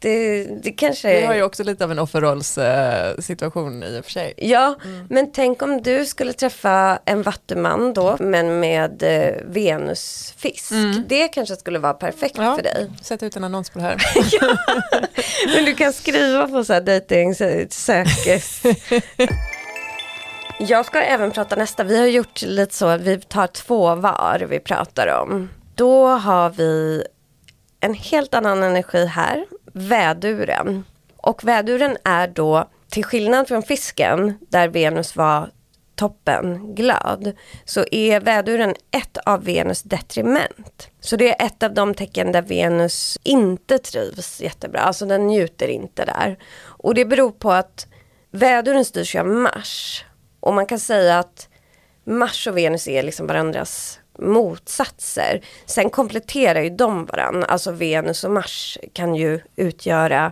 det, det kanske Vi har ju också lite av en offerrollssituation i och för sig. Ja, men tänk om du skulle träffa en vattuman då, men med eh, Venusfisk. Mm. Det kanske skulle vara perfekt Ja. för dig. Sätt ut en annons på det här. Men du kan skriva på så här dejting, sökes. Jag ska även prata nästa, vi har gjort lite så att vi tar två var vi pratar om. Då har vi en helt annan energi här, väduren. Och väduren är då, till skillnad från fisken, där Venus var toppen glad, så är väduren ett av Venus detriment. Så det är ett av de tecken där Venus inte trivs jättebra, alltså den njuter inte där. Och det beror på att väduren styrs ju av Mars. Och man kan säga att Mars och Venus är liksom varandras motsatser. Sen kompletterar ju de varandra. Alltså Venus och Mars kan ju utgöra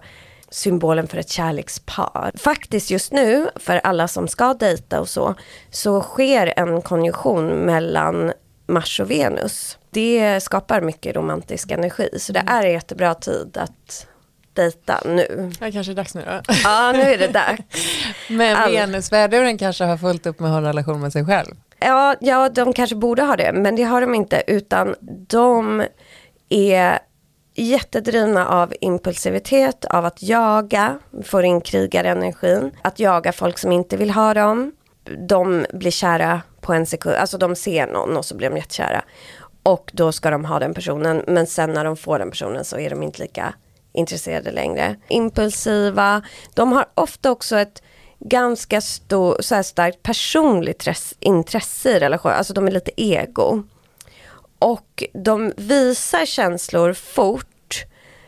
symbolen för ett kärlekspar. Faktiskt just nu, för alla som ska dejta och så, så sker en konjunktion mellan Mars och Venus. Det skapar mycket romantisk energi, så det är en jättebra tid att dejta nu. Det kanske är dags nu då. Ja, nu är det dags. Men All- Venusväduren kanske har fullt upp med att ha en relation med sig själv. Ja, ja, de kanske borde ha det, men det har de inte, utan de är jättedrivna av impulsivitet, av att jaga, får in krigarenergin, att jaga folk som inte vill ha dem. De blir kära på en sekund, alltså de ser någon och så blir de jättekära. Och då ska de ha den personen, men sen när de får den personen så är de inte lika intresserade längre. Impulsiva, de har ofta också ett ganska stor, så här starkt personligt intresse i relationen, alltså de är lite ego. Och de visar känslor fort,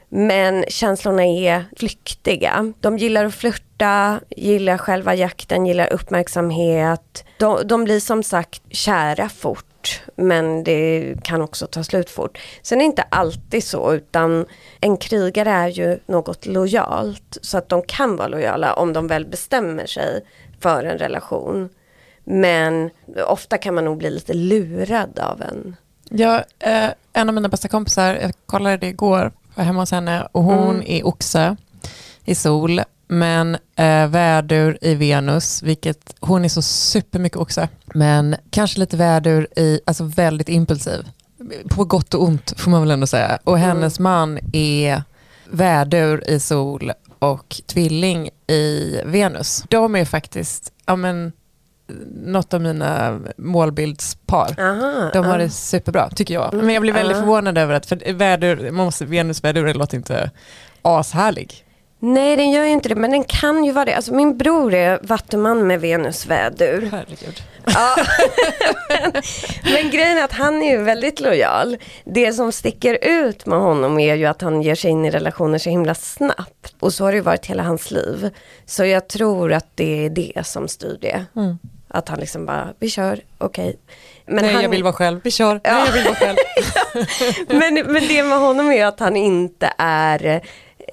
men känslorna är flyktiga. De gillar att flirta, gillar själva jakten, gillar uppmärksamhet. De, de blir som sagt kära fort, men det kan också ta slut fort. Sen är det inte alltid så, utan en krigare är ju något lojalt, så att de kan vara lojala om de väl bestämmer sig för en relation. Men ofta kan man nog bli lite lurad av en Ja, eh, en av mina bästa kompisar, jag kollade det igår, var hemma hos henne och hon Mm. är oxe i sol, men eh, vädur i Venus, vilket hon är så supermycket oxe, men kanske lite vädur i, alltså väldigt impulsiv. På gott och ont får man väl ändå säga. Och Mm. hennes man är vädur i sol och tvilling i Venus. De är faktiskt, ja men något av mina målbildspar. Aha, De har ah. det superbra, tycker jag. Men jag blir väldigt Ja. förvånad över att, för vädur, måste, Venus vädur låter inte ashärlig. Nej, den gör ju inte det, men den kan ju vara det. Alltså min bror är vattuman med Venusvädur. Herregud. Ja. men, men grejen är att han är ju väldigt lojal. Det som sticker ut med honom är ju att han ger sig in i relationer så himla snabbt. Och så har det ju varit hela hans liv. Så jag tror att det är det som styr det. Mm. Att han liksom bara, vi kör, okej. Men, Nej, han, jag vill vara själv. Vi kör. Ja. Nej, jag vill vara själv. men, men det med honom är att han inte är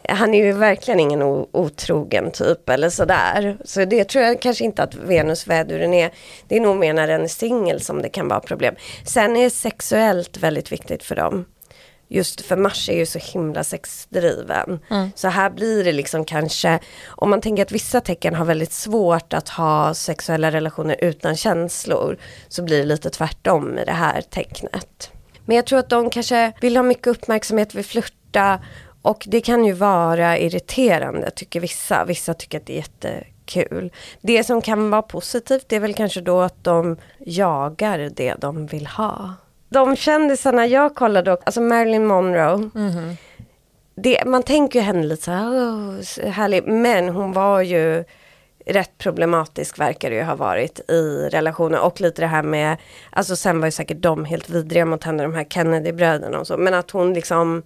han är ju verkligen ingen otrogen typ eller sådär. Så det tror jag kanske inte att Venusväduren är. Det är nog mer när den är singel som det kan vara problem. Sen är sexuellt väldigt viktigt för dem. Just för Mars är ju så himla sexdriven. Så här blir det liksom kanske, om man tänker att vissa tecken har väldigt svårt att ha sexuella relationer utan känslor, så blir det lite tvärtom med det här tecknet. Men jag tror att de kanske vill ha mycket uppmärksamhet, vill flirta och det kan ju vara irriterande tycker vissa. Vissa tycker att det är jättekul. Det som kan vara positivt det är väl kanske då att de jagar det de vill ha. De kändisarna jag kollade, alltså Marilyn Monroe. Det, man tänker ju henne lite så här, "Åh, så härlig. Men hon var ju rätt problematisk verkar det ju ha varit i relationer och lite det här med, alltså sen var ju säkert de helt vidriga mot henne, de här Kennedy-bröderna och så, men att hon liksom,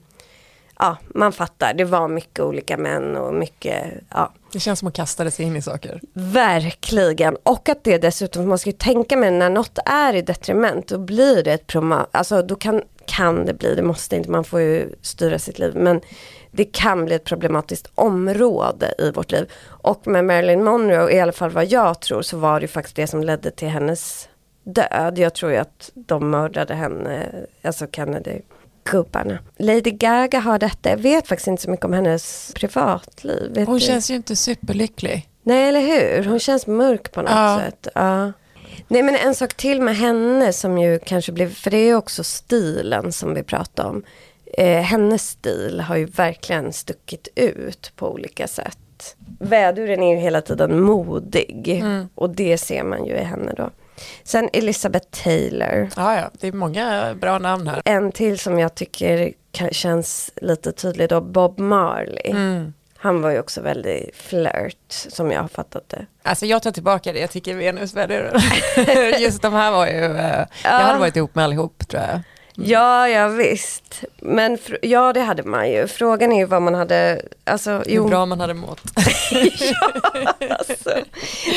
ja man fattar, det var mycket olika män och mycket, ja Det känns som att kasta sig in i saker. Verkligen, och att det dessutom, man ska ju tänka med när något är i detriment, då blir det ett proma, alltså då kan, kan det bli, det måste inte, man får ju styra sitt liv, men det kan bli ett problematiskt område i vårt liv. Och med Marilyn Monroe, i alla fall vad jag tror, så var det ju faktiskt det som ledde till hennes död. Jag tror ju att de mördade henne, alltså Kennedy. Gubbarna. Lady Gaga har detta, jag vet faktiskt inte så mycket om hennes privatliv. Hon du? känns ju inte superlycklig. Nej, eller hur? Hon känns mörk på något Ja. sätt. Ja. Nej, men en sak till med henne som ju kanske blev, för det är ju också stilen som vi pratade om. Eh, hennes stil har ju verkligen stuckit ut på olika sätt. Väduren är ju hela tiden modig Mm. och det ser man ju i henne då. Sen Elizabeth Taylor. Ja, ja, det är många bra namn här. En till som jag tycker känns lite tydlig då, Bob Marley. Mm. Han var ju också väldigt flirt som jag har fattat det. Alltså jag tar tillbaka det, jag tycker Venus vädur. Just de här var ju, eh, jag hade varit ihop med allihop tror jag. Ja, ja visst. Men ja, det hade man ju. Frågan är ju vad man hade, alltså, Hur jo. bra man hade mått. alltså.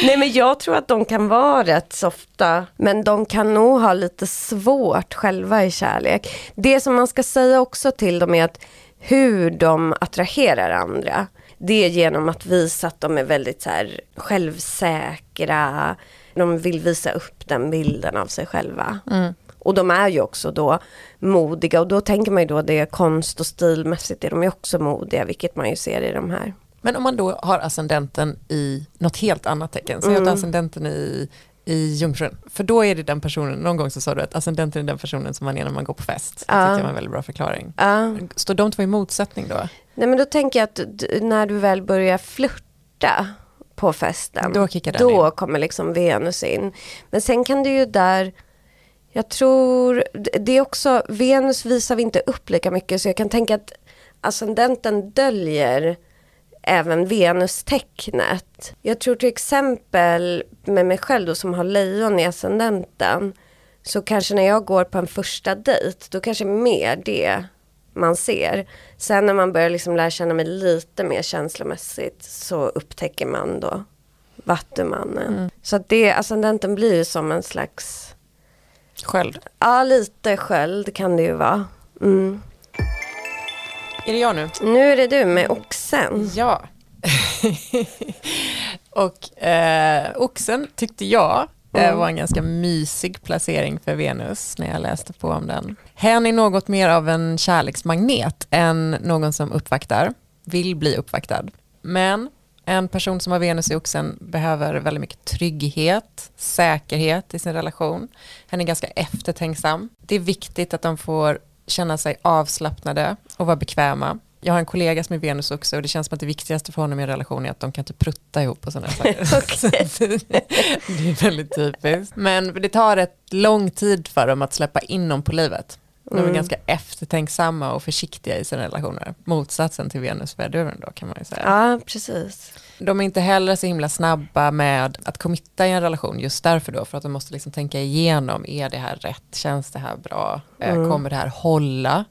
Nej men jag tror att de kan vara rätt softa, men de kan nog ha lite svårt själva i kärlek. Det som man ska säga också till dem är att hur de attraherar andra, det är genom att visa att de är väldigt så här, självsäkra, de vill visa upp den bilden av sig själva. Och de är ju också då modiga och då tänker man ju då det är konst och stilmässigt är de ju också modiga, vilket man ju ser i de här. Men om man då har ascendenten i något helt annat tecken, säg att ascendenten i, i jungfrun, för då är det den personen, någon gång så sa du att ascendenten är den personen som man är när man går på fest. Det Ja. tyckte jag var en väldigt bra förklaring. Ja. Står de två i motsättning då? Nej men då tänker jag att när du väl börjar flirta på festen, Då då kommer liksom Venus in. Men sen kan du ju där, jag tror, det är också, Venus visar vi inte upp lika mycket så jag kan tänka att ascendenten döljer även Venus-tecknet. Jag tror till exempel med mig själv då som har lejon i ascendenten, så kanske när jag går på en första dejt, då kanske mer det man ser. Sen när man börjar liksom lära känna mig lite mer känslomässigt så upptäcker man då Vattumannen. Så att det, ascendenten blir ju som en slags, Sköld. ja lite sköld kan det ju vara. Mm. Är det jag nu? Nu är det du med oxen. Ja. och eh, oxen tyckte jag eh, var en ganska mysig placering för Venus när jag läste på om den. Hen är något mer av en kärleksmagnet än någon som uppvaktar, vill bli uppvaktad. Men en person som har Venus i oxen behöver väldigt mycket trygghet, säkerhet i sin relation. Hen är ganska eftertänksam. Det är viktigt att de får känna sig avslappnade och vara bekväma. Jag har en kollega som är Venus också och det känns som att det viktigaste för honom i en relation är att de kan inte prutta ihop och sådana saker. det är väldigt typiskt. Men det tar rätt lång tid för dem att släppa in dem på livet. De är mm. ganska eftertänksamma och försiktiga i sina relationer. Motsatsen till Venus väduren då kan man ju säga. Ja, precis. De är inte heller så himla snabba med att committa i en relation just därför då. För att de måste liksom tänka igenom, är det här rätt? Känns det här bra? Eh, mm. Kommer det här hålla?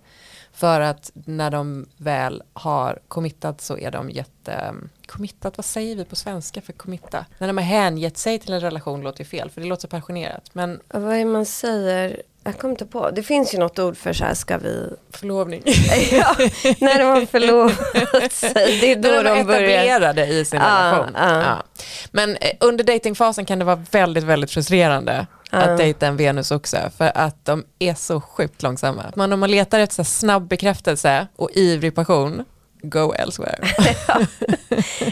För att när de väl har committat så är de jätte, committat, vad säger vi på svenska för committa? När de har hängett sig till en relation låter ju fel, för det låter så passionerat. Men vad är man säger? Jag kommer inte på. Det finns ju något ord för så här, ska vi... Förlovning. ja, när de har förlovat sig. Det är då när de, de börjar. etablerade i sin ah, relation. Ah. Ja. Men eh, under datingfasen kan det vara väldigt, väldigt frustrerande att dejta en Venus också för att de är så sjukt långsamma. Man, om man letar efter så snabb bekräftelse och ivrig passion, go elsewhere.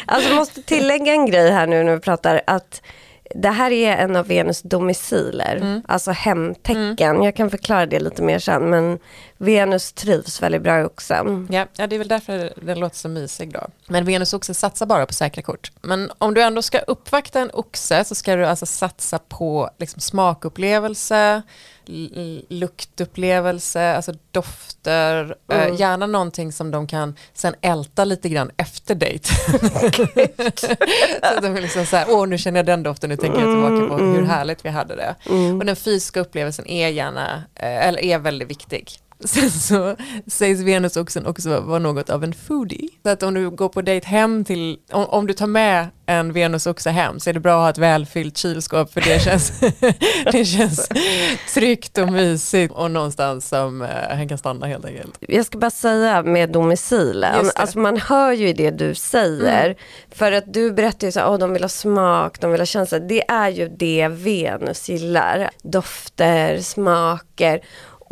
alltså måste tillägga en grej här nu när vi pratar att det här är en av Venus domiciler, mm. alltså hemtecken. Mm. Jag kan förklara det lite mer sen, men Venus trivs väldigt bra i oxen. Ja, ja, det är väl därför den låter så mysig då. Men Venus oxe satsar bara på säkra kort. Men om du ändå ska uppvakta en oxe så ska du alltså satsa på liksom smakupplevelse, luktupplevelse, alltså dofter, eh, mm. gärna någonting som de kan sen älta lite grann efter dejt. så de är liksom så här, åh nu känner jag den doften, nu tänker jag tillbaka på mm, hur mm. härligt vi hade det. Mm. Och den fysiska upplevelsen är gärna, eh, eller är väldigt viktig. Sen så sägs Venus också, vara något av en foodie. Så att om du går på dejt hem till, om, om du tar med en Venus också hem så är det bra att ha ett välfyllt kylskåp för det känns, det känns tryggt och mysigt och någonstans som eh, han kan stanna helt enkelt. Jag ska bara säga med domicilen, alltså man hör ju det du säger. Mm. För att du berättar ju så att oh, de vill ha smak, de vill ha känsla. Det är ju det Venus gillar. Dofter, smaker.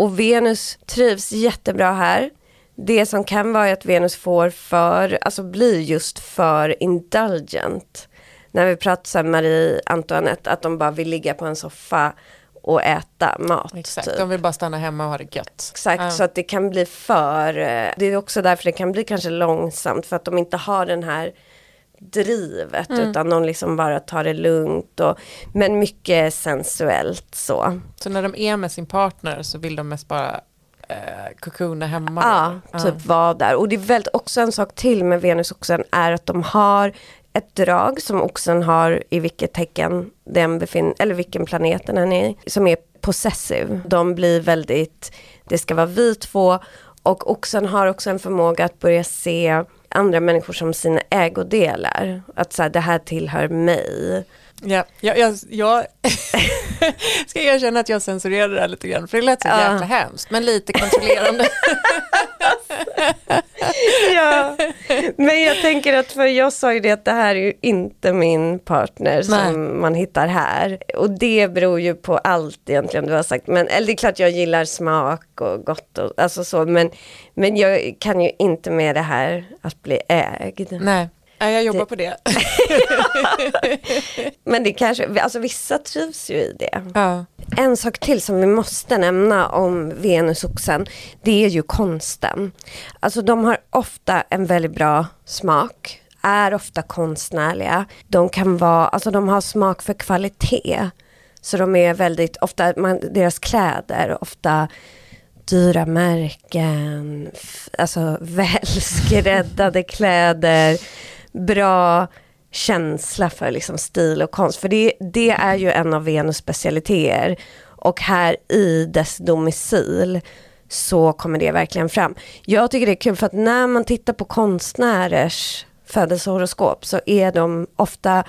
Och Venus trivs jättebra här. Det som kan vara att Venus får för, alltså blir just för indulgent. När vi pratar om Marie Antoinette, att de bara vill ligga på en soffa och äta mat. Exakt, typ. de vill bara stanna hemma och ha det gött. Exakt, ja. så att det kan bli för, det är också därför det kan bli kanske långsamt, för att de inte har den här drivet mm. utan de liksom bara tar det lugnt och men mycket sensuellt så. Så när de är med sin partner så vill de mest bara eh, hemma? Ja, typ uh. vara där. Och det är väldigt också en sak till med Venus oxen är att de har ett drag som oxen har i vilket tecken den befinner, eller vilken planet den är i, som är possessive. De blir väldigt, det ska vara vi två och oxen har också en förmåga att börja se andra människor som sina ägodelar. Att så här, det här tillhör mig. Ja, jag, jag, jag ska erkänna att jag censurerade det här lite grann, för det lät så ja. jäkla hemskt, men lite kontrollerande. ja, men jag tänker att för jag sa ju det att det här är ju inte min partner som Nej. man hittar här. Och det beror ju på allt egentligen du har sagt. Men, eller det är klart jag gillar smak och gott och alltså så, men, men jag kan ju inte med det här att bli ägd. Nej. Nej, jag jobbar det... på det. Men det kanske, alltså vissa trivs ju i det. Ja. En sak till som vi måste nämna om Venusoxen, det är ju konsten. Alltså de har ofta en väldigt bra smak, är ofta konstnärliga. De kan vara, alltså de har smak för kvalitet. Så de är väldigt, ofta, man, deras kläder, ofta dyra märken, alltså välskräddade kläder bra känsla för liksom stil och konst. För det, det är ju en av Venus specialiteter. Och här i dess domicil så kommer det verkligen fram. Jag tycker det är kul för att när man tittar på konstnärers födelsehoroskop så är de ofta,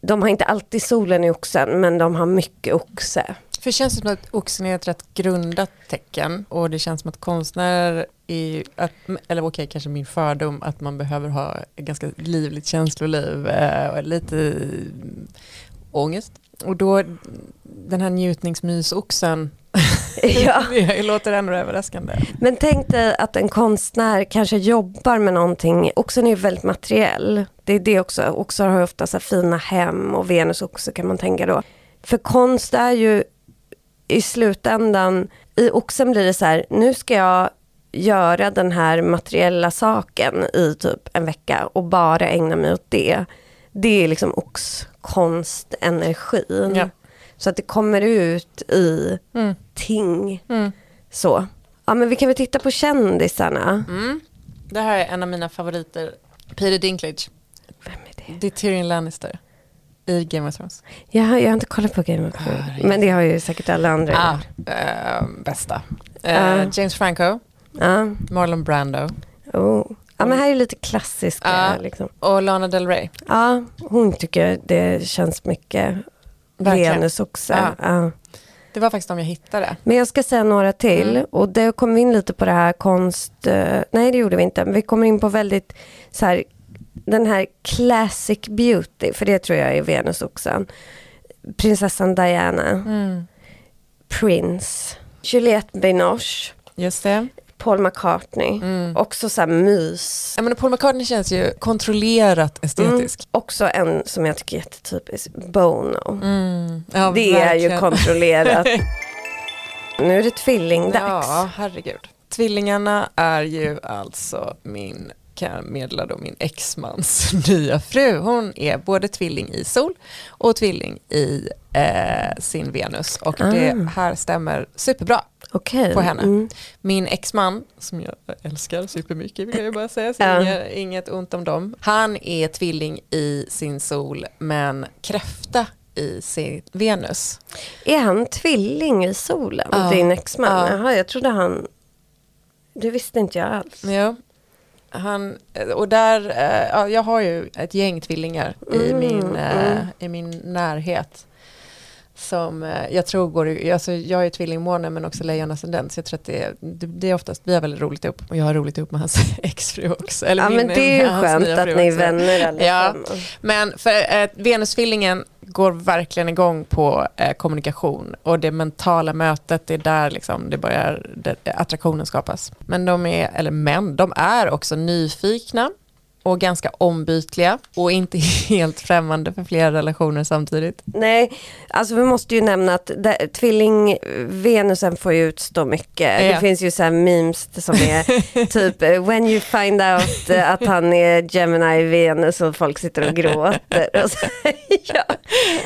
de har inte alltid solen i oxen men de har mycket oxe. För det känns som att oxen är ett rätt grundat tecken och det känns som att konstnärer är, att, eller okej kanske min fördom, att man behöver ha ett ganska livligt känsloliv eh, och lite mm, ångest. Och då den här njutningsmysoxen ja. det låter ändå överraskande. Men tänk dig att en konstnär kanske jobbar med någonting, oxen är ju väldigt materiell. Det är det också, oxar har ofta så fina hem och Venus också kan man tänka då. För konst är ju i slutändan, i oxen blir det så här, nu ska jag göra den här materiella saken i typ en vecka och bara ägna mig åt det. Det är liksom oxkonstenergin. Ja. Så att det kommer ut i Mm. ting. Mm. Så. Ja men vi kan väl titta på kändisarna. Mm. Det här är en av mina favoriter. Peter Dinklage. Vem är det? Det är Tyrion Lannister. I Game of Thrones. Jag, jag har inte kollat på Game of Thrones. Herregud. Men det har ju säkert alla andra Ah, eh, bästa. Eh, Ja. James Franco. Ja. Marlon Brando. Oh. ja men här är lite klassiska. Ja. Liksom. Och Lana Del Rey. Ja, hon tycker det känns mycket. Venus också. Det var faktiskt de jag hittade. Men jag ska säga några till Mm. och det kom vi in lite på det här konst... eh, nej det gjorde vi inte, men vi kommer in på väldigt så här, den här classic beauty, för det tror jag är Venusoxen. Prinsessan Diana, Mm. Prince, Juliette Binoche, Just det. Paul McCartney. Mm. Också så här mys. Ja, men Paul McCartney känns ju kontrollerat estetisk. Också en som jag tycker är jättetypisk, Bono. Mm. Ja, det är ju verkligen. kontrollerat. nu är det tvillingdags. Ja, herregud. Tvillingarna är ju alltså min, kan jag meddela då, min exmans nya fru. Hon är både tvilling i sol och tvilling i eh, sin Venus. Och det Ah. här stämmer superbra. Okej. på henne. Mm. Min exman, som jag älskar supermycket vill jag ju bara säga, så Ja. inget, inget ont om dem. Han är tvilling i sin sol men kräfta i sin Venus. Är han tvilling i solen, Ja. din exman? Ja. Jaha, jag trodde han... Det visste inte jag alls. Ja. Han, och där, eh, ja, jag har ju ett gäng tvillingar i, Mm, min, eh, mm. i min närhet. Som eh, jag tror går, alltså jag är tvillingmåne men också lejonascendent. Så jag tror att det, det, det är oftast, vi har väldigt roligt ihop. Och jag har roligt ihop med hans exfru också. Eller Ja, min- men det är ju skönt att ni är vänner allesammans. Men för eh, Venustvillingen går verkligen igång på eh, kommunikation och det mentala mötet, det är där liksom det börjar, där attraktionen skapas. Men de är, eller män, de är också nyfikna och ganska ombytliga och inte helt främmande för flera relationer samtidigt. Nej, alltså vi måste ju nämna att det- tvilling-Venusen får ju utstå mycket. Ja. Det finns ju så här memes som är typ when you find out att han är Gemini-Venus och folk sitter och gråter. Och så, ja,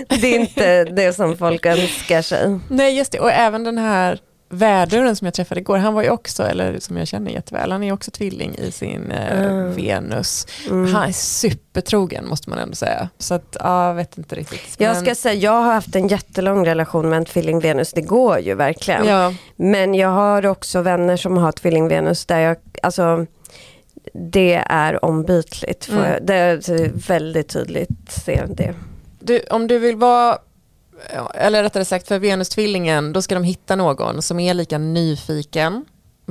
det är inte det som folk önskar sig. Nej, just det. Och även den här väduren som jag träffade igår, han var ju också, eller som jag känner jätteväl, han är också tvilling i sin eh, Mm. Venus. Mm. Han är supertrogen måste man ändå säga. Så att, ja, jag vet inte riktigt. Jag Men- ska säga, jag har haft en jättelång relation med en tvilling-Venus, det går ju verkligen. Ja, Men jag har också vänner som har tvilling-Venus där jag, alltså det är ombytligt. Mm. jag, det är väldigt tydligt ser det. du, om du vill vara, eller rättare sagt för Venus-tvillingen, då ska de hitta någon som är lika nyfiken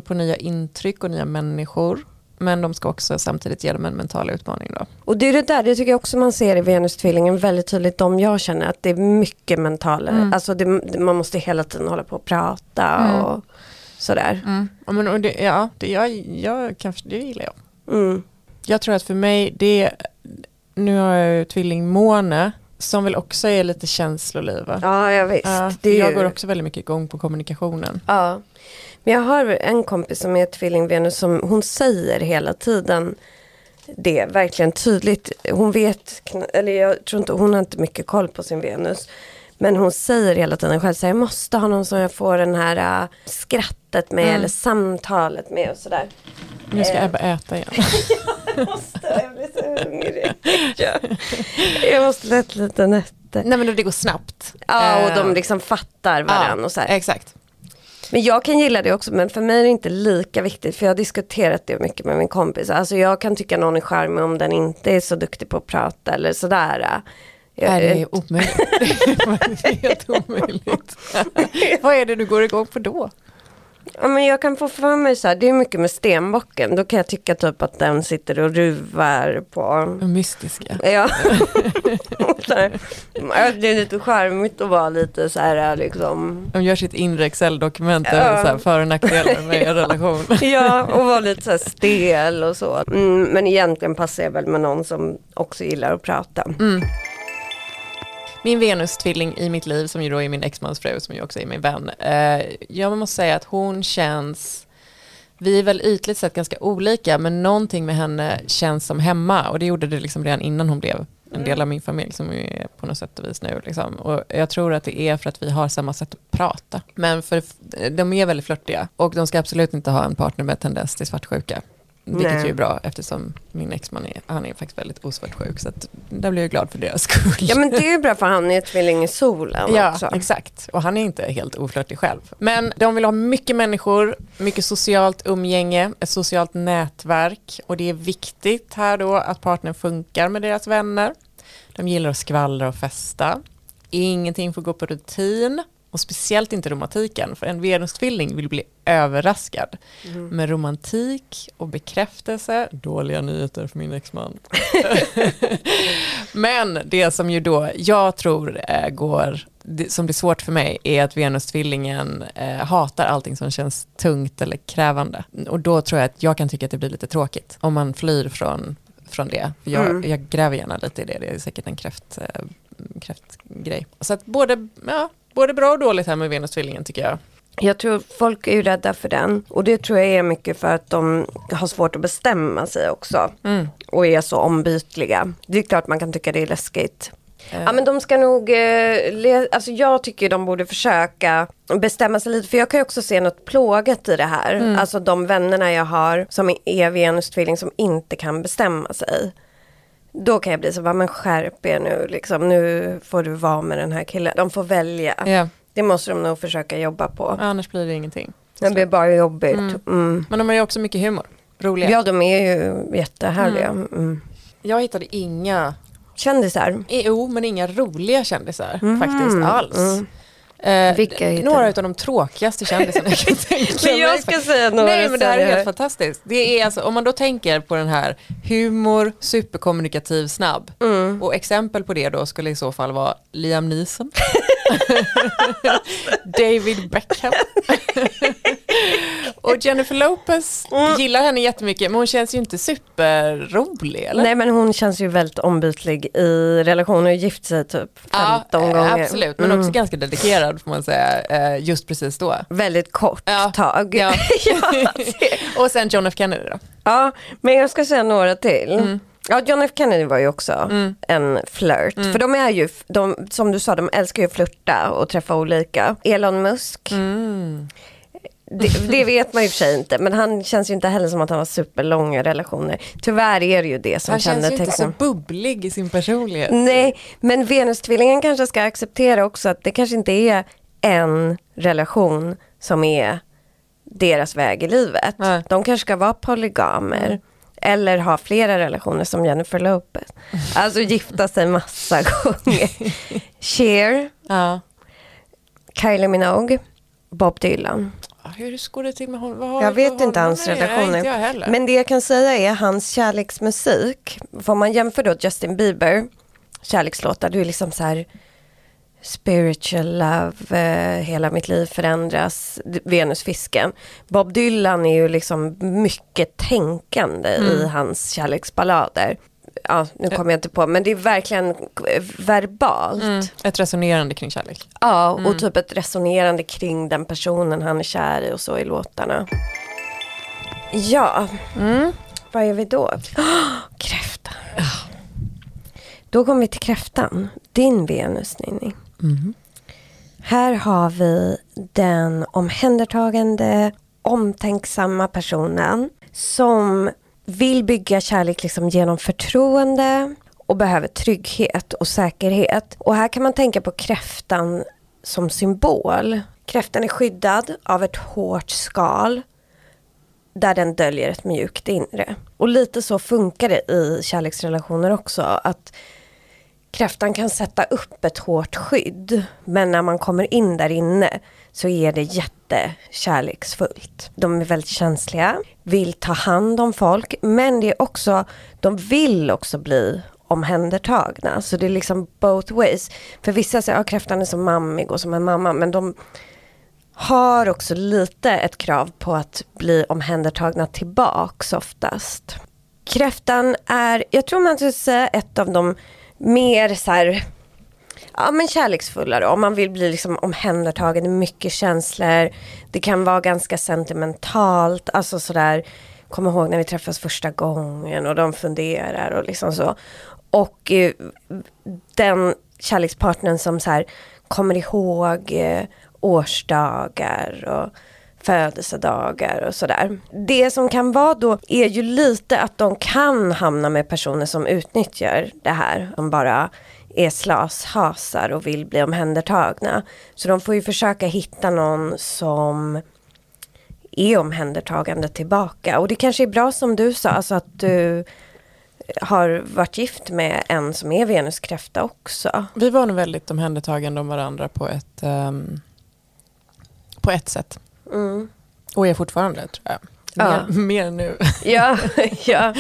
på nya intryck och nya människor. Men de ska också samtidigt ge dem en mental utmaning då. Och det är det där, det tycker jag också man ser i Venus-tvillingen väldigt tydligt, de jag känner att det är mycket mentalare. Mm. Alltså det, man måste hela tiden hålla på och prata Mm. och sådär. Ja, men, och det, ja det, jag, jag, kanske, det gillar jag. Mm. Jag tror att för mig, det nu har jag ju tvillingmåne som väl också är lite känsloliv. va? Ja, ja visst. Ja, det jag ju- går också väldigt mycket igång på kommunikationen. Ja. Men jag har en kompis som är tvilling-Venus som hon säger hela tiden det verkligen tydligt. Hon vet, eller jag tror inte, hon har inte mycket koll på sin Venus. Men hon säger hela tiden själv så här, jag måste ha någon som jag får den här äh, skrattet med Mm. eller samtalet med och sådär. Nu ska Eh. Ebba äta igen. Jag måste, jag blir så hungrig. Jag måste äta lite nötter. Nej men det går snabbt. Ja, och Eh, de liksom fattar varandra ja, och så här. Exakt. Men jag kan gilla det också men för mig är det inte lika viktigt för jag har diskuterat det mycket med min kompis. Alltså jag kan tycka någon är charmig om den inte är så duktig på att prata eller sådär. Nej, det är omöjligt. det är helt omöjligt. Vad är det du går igång på då? ja, men jag kan få för mig så här, det är mycket med stenbocken. Då kan jag tycka typ att den sitter och ruvar på mystiska. Ja. Här, det är lite charmigt att vara lite så här liksom. De gör sitt inre Excel-dokument Ja. över för och nackdelar med er relation. Ja, och vara lite så här stel och så. Mm, men egentligen passar jag väl med någon som också gillar att prata. Mm. Min Venus-tvilling i mitt liv, som ju då är min exmans fru, som ju också är min vän. Eh, jag måste säga att hon känns vi är väl ytligt sett ganska olika men någonting med henne känns som hemma och det gjorde det liksom redan innan hon blev en del av min familj som är på något sätt och vis nu. Liksom. Och jag tror att det är för att vi har samma sätt att prata. Men för de är väldigt flörtiga och de ska absolut inte ha en partner med tendens till svartsjuka. Vilket Nej. ju är bra eftersom min exman är, han är faktiskt väldigt osvartsjuk. Så att, där blir jag glad för deras skull. Ja men det är ju bra för han är tvilling i solen ja, också. exakt. Och han är inte helt oflörtig själv. Men de vill ha mycket människor, mycket socialt umgänge, ett socialt nätverk. Och det är viktigt här då att partnern funkar med deras vänner. De gillar att skvallra och festa. Ingenting får gå på rutin. Och speciellt inte romantiken, för en Venustvilling vill bli överraskad. Mm. Med romantik och bekräftelse, dåliga nyheter för min exman. Men det som ju då jag tror äh, går, som blir svårt för mig, är att Venustvillingen äh, hatar allting som känns tungt eller krävande. Och då tror jag att jag kan tycka att det blir lite tråkigt om man flyr från från det. Jag, mm. jag gräver gärna lite i det, det är säkert en kräft, äh, kräftgrej. Så att både, ja, både bra och dåligt här med Venus-tvillingen tycker jag. Jag tror folk är ju rädda för den och det tror jag är mycket för att de har svårt att bestämma sig också. Mm. Och är så ombytliga. Det är klart man kan tycka det är läskigt. Ja men de ska nog, eh, alltså jag tycker de borde försöka bestämma sig lite för jag kan ju också se något plågat i det här. Mm. Alltså de vännerna jag har som är Venus-tvilling som inte kan bestämma sig. Då kan jag bli så, men skärp er nu liksom, nu får du vara med den här killen. De får välja. Yeah. Det måste de nog försöka jobba på. Ja, annars blir det ingenting. Det blir bara jobbigt. Mm. Mm. Men de har ju också mycket humor. Roliga. Ja, de är ju jättehärliga. Mm. mm. Jag hittade inga Kändisar? Jo, men inga roliga kändisar mm. faktiskt alls. Mm. Eh, Vilka några av de tråkigaste kändisarna jag kan tänka mig. jag ska säga några Nej men det här är helt fantastiskt. Det är alltså, om man då tänker på den här humor, superkommunikativ, snabb. Mm. Och exempel på det då skulle i så fall vara Liam Neeson. David Beckham. och Jennifer Lopez mm. gillar henne jättemycket men hon känns ju inte superrolig eller? Nej men hon känns ju väldigt ombytlig i relationer och gift sig typ 15 ja, gånger. Absolut men mm. också ganska dedikerad får man säga eh, just precis då. Väldigt kort ja. tag. Ja. och sen John F Kennedy då? Ja men jag ska säga några till. Mm. Ja, John F Kennedy var ju också mm. en flört. Mm. För de är ju, de, som du sa, de älskar ju att flirta och träffa olika. Elon Musk. Mm. Det, det, vet man ju för sig inte, men han känns ju inte heller som att han har superlånga relationer. Tyvärr är det ju det som Han känns ju inte så bubblig i sin personlighet. Nej, men Venustvillingen kanske ska acceptera också att det kanske inte är en relation som är deras väg i livet. Nej. De kanske ska vara polygamer. Eller ha flera relationer som Jennifer Lopez. Alltså gifta sig massa gånger. Cher. Ja. Kylie Minogue. Bob Dylan. Hur går det till med honom? jag vet inte hans relationer. Men det jag kan säga är hans kärleksmusik. Får man jämföra då Justin Bieber kärlekslåtar, du är liksom så här spiritual love, eh, hela mitt liv förändras, Venusfisken. Bob Dylan är ju liksom mycket tänkande mm. i hans kärleksballader. Ja, nu kommer jag inte på, men det är verkligen verbalt. Mm. Ett resonerande kring kärlek. Ja, mm. och typ ett resonerande kring den personen han är kär i och så i låtarna. Ja, mm. vad är vi då? Oh, kräftan. Då kommer vi till kräftan, din Venus Ninni. Mm. Här har vi den omhändertagande, omtänksamma personen som vill bygga kärlek liksom genom förtroende och behöver trygghet och säkerhet. Och här kan man tänka på kräftan som symbol. Kräftan är skyddad av ett hårt skal där den döljer ett mjukt inre. Och lite så funkar det i kärleksrelationer också. Att kräftan kan sätta upp ett hårt skydd. Men när man kommer in där inne så är det jättekärleksfullt. De är väldigt känsliga, vill ta hand om folk, men det är också, de vill också bli omhändertagna. Så det är liksom both ways. För vissa säger att ja, kräftan är som mammig och som en mamma, men de har också lite ett krav på att bli omhändertagna tillbaks oftast. Kräftan är, jag tror man skulle säga ett av de mer så här, ja, men kärleksfullare. Om man vill bli liksom omhändertagen, mycket känslor. Det kan vara ganska sentimentalt, alltså sådär. kom ihåg när vi träffas första gången och de funderar och liksom så. Och eh, den kärlekspartnern som så här kommer ihåg eh, årsdagar och födelsedagar och sådär. Det som kan vara då är ju lite att de kan hamna med personer som utnyttjar det här. De bara är slashasar och vill bli omhändertagna. Så de får ju försöka hitta någon som är omhändertagande tillbaka. Och det kanske är bra som du sa, alltså att du har varit gift med en som är venuskräfta också. Vi var nog väldigt omhändertagande om varandra på ett, um, på ett sätt. Mm. Och är fortfarande tror jag. Mer, ja. mer nu. ja, ja.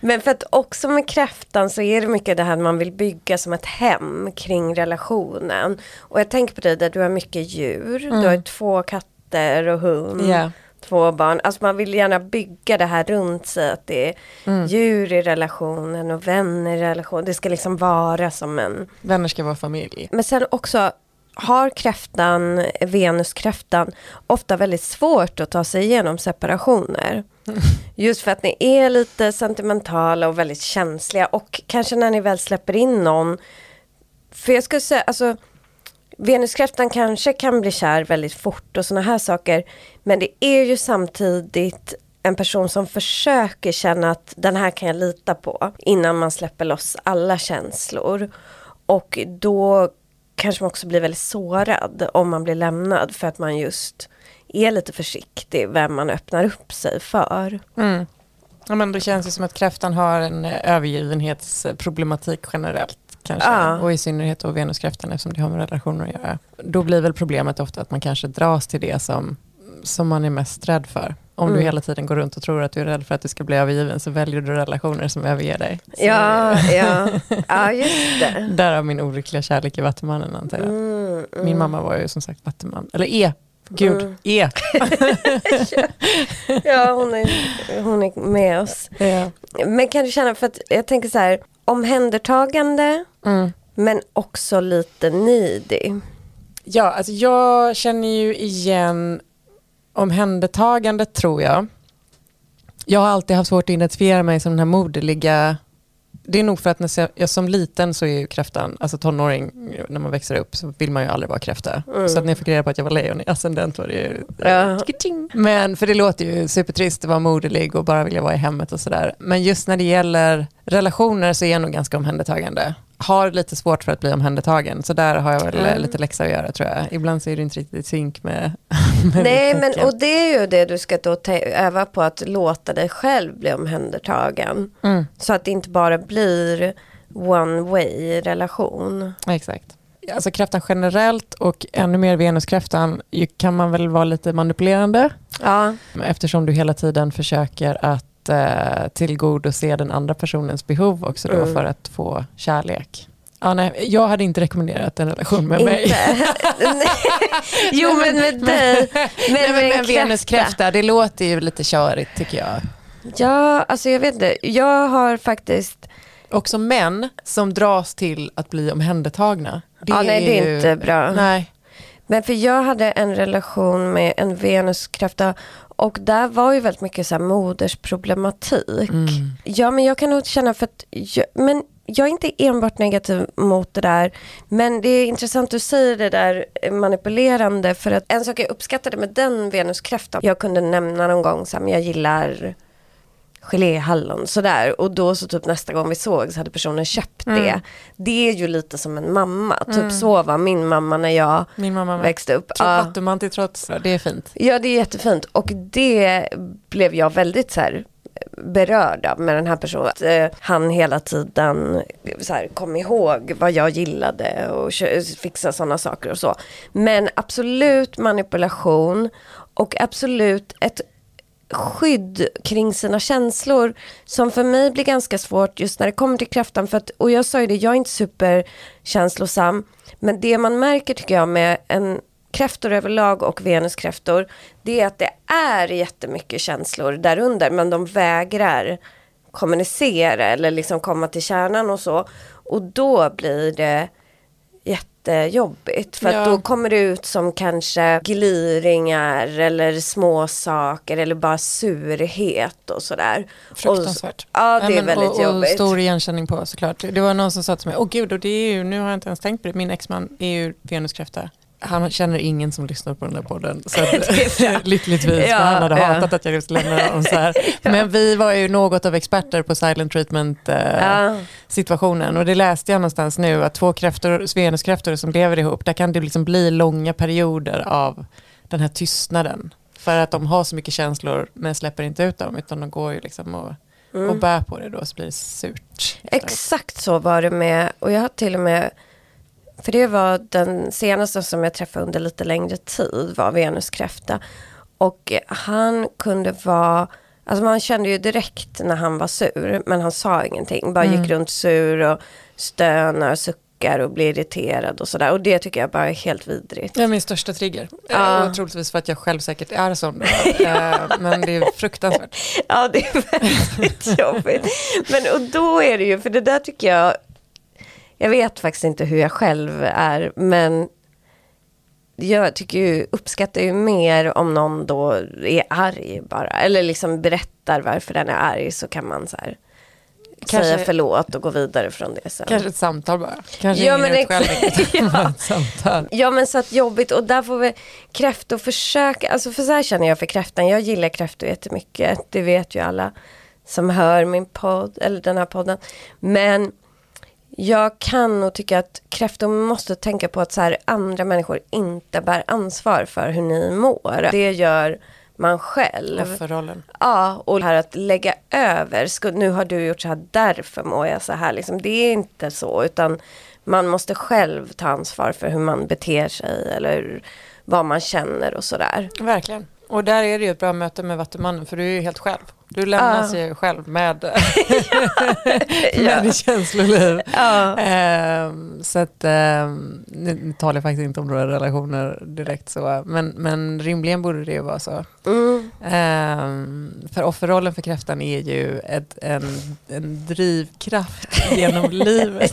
Men för att också med kräftan så är det mycket det här man vill bygga som ett hem kring relationen. Och jag tänker på dig där du har mycket djur. Mm. Du har två katter och hund. Yeah. Två barn. Alltså man vill gärna bygga det här runt sig. Att det är mm. djur i relationen och vänner i relationen. Det ska liksom vara som en... Vänner ska vara familj. Men sen också har kräftan, venuskräftan, ofta väldigt svårt att ta sig igenom separationer. Just för att ni är lite sentimentala och väldigt känsliga och kanske när ni väl släpper in någon. För jag skulle säga, alltså Venuskräftan kanske kan bli kär väldigt fort och sådana här saker. Men det är ju samtidigt en person som försöker känna att den här kan jag lita på innan man släpper loss alla känslor. Och då kanske man också blir väldigt sårad om man blir lämnad för att man just är lite försiktig vem man öppnar upp sig för. Mm. Ja, men det känns ju som att kräftan har en övergivenhetsproblematik generellt. Kanske. Ja. Och i synnerhet då venuskräftan eftersom det har med relationer att göra. Då blir väl problemet ofta att man kanske dras till det som, som man är mest rädd för. Om mm. du hela tiden går runt och tror att du är rädd för att du ska bli övergiven så väljer du relationer som överger dig. Så ja, ja. ja, just det. Därav min olyckliga kärlek i Vattumannen antar jag. Mm, mm. Min mamma var ju som sagt Vattuman, eller är Gud, mm. E. ja, hon är, hon är med oss. Ja. Men kan du känna, för att jag tänker så här, omhändertagande, mm. men också lite needy. Ja, alltså jag känner ju igen omhändertagande tror jag. Jag har alltid haft svårt att identifiera mig som den här moderliga det är nog för att när jag som liten så är ju kräftan, alltså tonåring, när man växer upp så vill man ju aldrig vara kräfta. Mm. Så att när jag fick reda på att jag var lejon i ascendent var det ju... Ja. Men för det låter ju supertrist att vara moderlig och bara vilja vara i hemmet och sådär. Men just när det gäller relationer så är jag nog ganska omhändertagande har lite svårt för att bli omhändertagen, så där har jag väl mm. lite läxa att göra tror jag. Ibland så är det inte riktigt i synk med, med Nej, men och det är ju det du ska då öva på, att låta dig själv bli omhändertagen. Mm. Så att det inte bara blir one way relation. Exakt. Alltså kräftan generellt och ännu mer venuskräftan kan man väl vara lite manipulerande. Ja. Eftersom du hela tiden försöker att eh, tillgodose den andra personens behov också då mm. för att få kärlek. Ja, nej, jag hade inte rekommenderat en relation med inte. mig. jo men med dig. Men med en venuskräfta, det låter ju lite körigt tycker jag. Ja, alltså jag vet inte. Jag har faktiskt Också män som dras till att bli omhändertagna. Det ja, nej, det är ju... inte bra. Nej. Men för jag hade en relation med en venuskräfta och där var ju väldigt mycket så här modersproblematik. Mm. Ja men jag kan nog känna för att, jag, men jag är inte enbart negativ mot det där. Men det är intressant du säger det där manipulerande. För att en sak jag uppskattade med den venuskräftan. Jag kunde nämna någon gång så här, men jag gillar geléhallon sådär. Och då så typ nästa gång vi såg så hade personen köpt mm. det. Det är ju lite som en mamma. Typ mm. så var min mamma när jag min mamma växte upp. Trots till trots, det är fint. Ja det är jättefint. Och det blev jag väldigt så här berörd av med den här personen. Att, eh, han hela tiden så här, kom ihåg vad jag gillade och fixa sådana saker och så. Men absolut manipulation och absolut ett skydd kring sina känslor som för mig blir ganska svårt just när det kommer till kräftan. För att, och jag sa ju det, jag är inte superkänslosam. Men det man märker tycker jag med en kräftor överlag och venuskräftor det är att det är jättemycket känslor därunder men de vägrar kommunicera eller liksom komma till kärnan och så. Och då blir det jättejobbigt. För Ja. att då kommer det ut som kanske gliringar eller små saker eller bara surhet och sådär. Fruktansvärt. Och, ja, det är men- väldigt och, och jobbigt. stor igenkänning på såklart. Det var någon som sa till mig, åh gud, och det är ju, nu har jag inte ens tänkt på det, min exman är ju venuskräfta. Han känner ingen som lyssnar på den där podden. Så att, lyckligtvis, Ja, för han hade ja. hatat att jag just lämnade honom så här. Men vi var ju något av experter på silent treatment eh, Ja. situationen. Och det läste jag någonstans nu, att två kräftor, venuskräftor som lever ihop, där kan det liksom bli långa perioder av den här tystnaden. För att de har så mycket känslor men släpper inte ut dem, utan de går ju liksom och, Mm. och bär på det då, så blir det surt. Exakt så var det med, och jag har till och med, för det var den senaste som jag träffade under lite längre tid var venuskräfta. Och han kunde vara, alltså man kände ju direkt när han var sur, men han sa ingenting. Bara Mm. gick runt sur och stönar, suckar och blir irriterad och sådär. Och det tycker jag bara är helt vidrigt. Det är min största trigger. Ja. Eh, Och troligtvis för att jag själv säkert är sån. Eh, Men det är fruktansvärt. Ja, det är väldigt jobbigt. Men och då är det ju, för det där tycker jag, jag vet faktiskt inte hur jag själv är, men jag tycker ju, uppskattar ju mer om någon då är arg bara, eller liksom berättar varför den är arg, så kan man så här Kanske- säga förlåt och gå vidare från det sen. Kanske ett samtal bara. Kanske Ja, men exakt. Ja. samtal. Ja men så att jobbigt och där får vi kräftor försöka, alltså för så här känner jag för kräftan, jag gillar kräftor jättemycket, det vet ju alla som hör min podd, eller den här podden. Men jag kan nog tycka att kräftor måste tänka på att så här, andra människor inte bär ansvar för hur ni mår. Det gör man själv. Offerrollen. Ja, och här att lägga över, nu har du gjort så här, därför mår jag så här. Liksom, det är inte så, utan man måste själv ta ansvar för hur man beter sig eller vad man känner och sådär. Verkligen. Och där är det ju ett bra möte med Vattumannen för du är ju helt själv. Du lämnas Ja. ju själv med, med ditt känsloliv. Ehm, så att, ehm, nu talar jag faktiskt inte om några relationer direkt så, men, men rimligen borde det ju vara så. Mm. Ehm, för offerrollen för kräftan är ju ett, en, en drivkraft genom livet.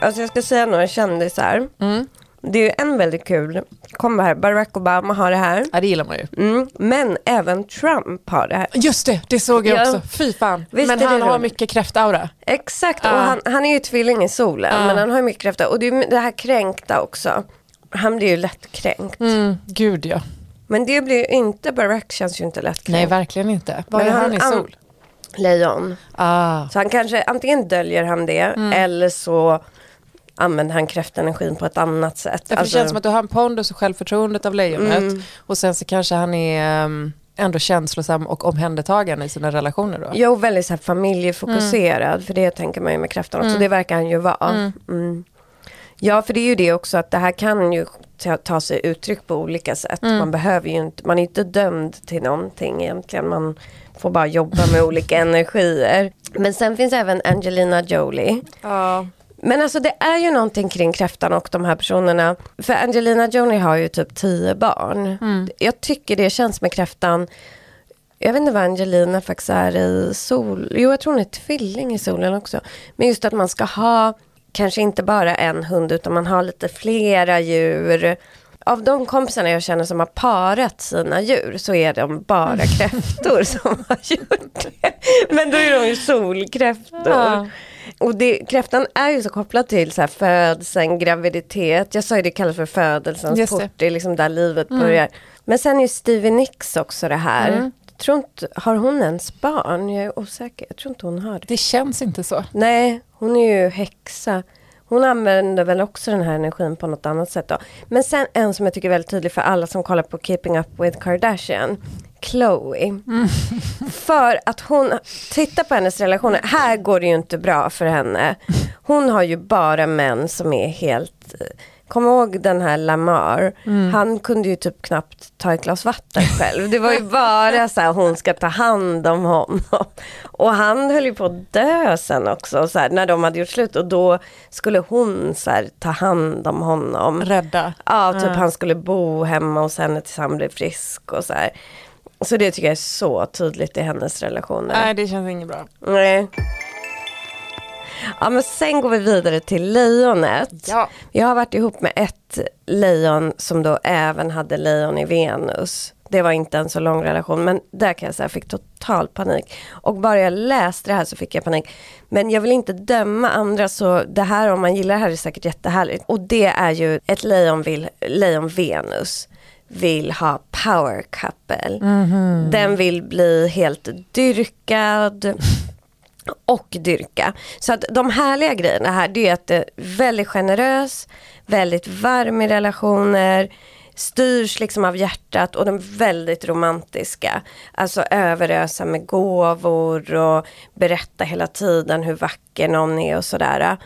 Alltså jag ska säga några kändisar. Mm. Det är ju en väldigt kul, kom här, Barack Obama har det här. Ja, det gillar man ju. Mm. Men även Trump har det här. Just det, det såg jag Ja. också. Fy fan. Visst men han har mycket kräftaura. Exakt, Ja. och han, han är ju tvilling i solen, Ja. men han har ju mycket kräftor. Och det det här kränkta också. Han blir ju lättkränkt. Mm, gud ja. Men det blir ju inte, Barack känns ju inte lättkränkt. Nej, verkligen inte. Vad är han i sol? Lejon. Ah. Så han kanske, antingen döljer han det Mm. eller så använder han kräftenergin på ett annat sätt. Därför Alltså- det känns som att du har en pondus och självförtroendet av lejonet. Mm. Och sen så kanske han är um, ändå känslosam och omhändertagande i sina relationer då. Jo, väldigt så här familjefokuserad, för det tänker man ju med kräftan också. Mm. Det verkar han ju vara. Mm. Mm. Ja, för det är ju det också att det här kan ju ta, ta sig uttryck på olika sätt. Mm. Man behöver ju inte, man är inte dömd till någonting egentligen. Man får bara jobba med olika energier. Men sen finns även Angelina Jolie. Ja. Men alltså det är ju någonting kring kräftan och de här personerna. För Angelina Jolie har ju typ tio barn. Mm. Jag tycker det känns med kräftan. Jag vet inte vad Angelina faktiskt är i sol. Jo, jag tror hon är tvilling i solen också. Men just att man ska ha kanske inte bara en hund utan man har lite flera djur. Av de kompisarna jag känner som har parat sina djur så är de bara kräftor som har gjort det. Men då är de ju solkräftor. Ja. Och det, kräftan är ju så kopplad till så här födseln, graviditet. Jag sa ju det kallas för födelsens Just det. port. Det är liksom där livet Mm. börjar. Men sen är ju Stevie Nicks också det här. Mm. Jag tror inte, har hon ens barn? Jag är osäker. Jag tror inte hon har det. Det känns inte så. Nej, hon är ju häxa. Hon använder väl också den här energin på något annat sätt då. Men sen en som jag tycker är väldigt tydlig för alla som kollar på Keeping Up With Kardashian. Chloe. För att hon, titta på hennes relationer, här går det ju inte bra för henne. Hon har ju bara män som är helt, kom ihåg den här Lamar, han kunde ju typ knappt ta ett glas vatten själv. Det var ju bara så här, hon ska ta hand om honom. Och han höll ju på att dö sen också, så här, när de hade gjort slut. Och då skulle hon så här, ta hand om honom. Rädda. Ja, typ Ja. han skulle bo hemma hos henne tills han blev frisk och så här. Så det tycker jag är så tydligt i hennes relationer. Nej, det känns inget bra. Nej. Ja men sen går vi vidare till lejonet. Ja. Jag har varit ihop med ett lejon som då även hade lejon i Venus. Det var inte en så lång relation men där kan jag säga jag fick total panik. Och bara jag läste det här så fick jag panik. Men jag vill inte döma andra så det här om man gillar det här är säkert jättehärligt. Och det är ju ett lejon, vill, lejon Venus vill ha power couple. Den vill bli helt dyrkad och dyrka. Så att de härliga grejerna här det är att det är väldigt generös, väldigt varm i relationer, styrs liksom av hjärtat och de är väldigt romantiska. Alltså överösa med gåvor och berätta hela tiden hur vacker någon är och sådär.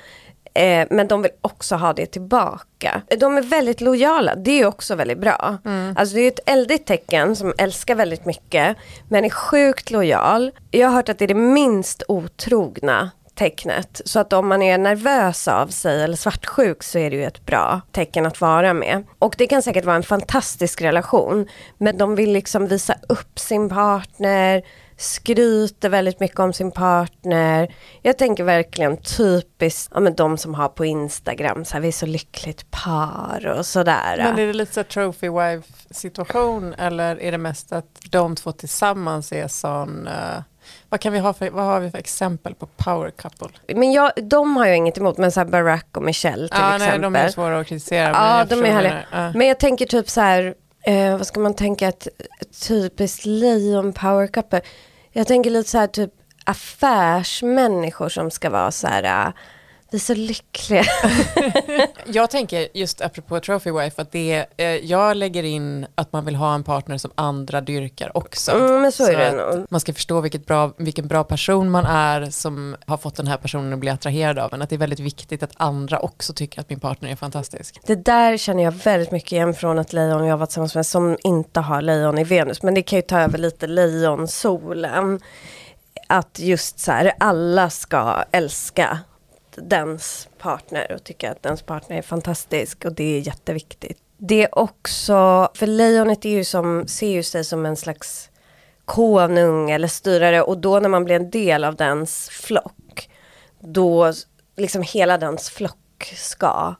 Eh, men de vill också ha det tillbaka. De är väldigt lojala, det är också väldigt bra. Alltså det är ett eldigt tecken som älskar väldigt mycket men är sjukt lojal. Jag har hört att det är det minst otrogna tecknet. Så att om man är nervös av sig eller svartsjuk så är det ju ett bra tecken att vara med. Och det kan säkert vara en fantastisk relation. Men de vill liksom visa upp sin partner, skryter väldigt mycket om sin partner. Jag tänker verkligen typiskt, ja men de som har på Instagram, så här, vi är så lyckligt par och sådär. Men är det lite så trophy wife situation eller är det mest att de två tillsammans är sån uh, vad, kan vi ha för, vad har vi för exempel på power couple? Men jag, de har jag inget emot, men så här Barack och Michelle till ja, exempel. Nej, de är svåra att kritisera. Ja, de är härliga. Men jag tänker typ så här, eh, vad ska man tänka, ett typiskt lejon power couple. Jag tänker lite så här typ affärsmänniskor som ska vara så här, äh, vi är så lyckliga. jag tänker just apropå Trophy Wife att det, eh, jag lägger in att man vill ha en partner som andra dyrkar också. Mm, men så, så är det nog. Man ska förstå vilket bra, vilken bra person man är som har fått den här personen att bli attraherad av en. Att det är väldigt viktigt att andra också tycker att min partner är fantastisk. Det där känner jag väldigt mycket igen från ett lejon jag varit tillsammans med som inte har lejon i Venus. Men det kan ju ta över lite lejonsolen. Att just så här, alla ska älska dens partner och tycka att dens partner är fantastisk och det är jätteviktigt. Det är också, för lejonet är ju som, ser ju sig som en slags konung eller styrare och då när man blir en del av dens flock, då liksom hela dens flock ska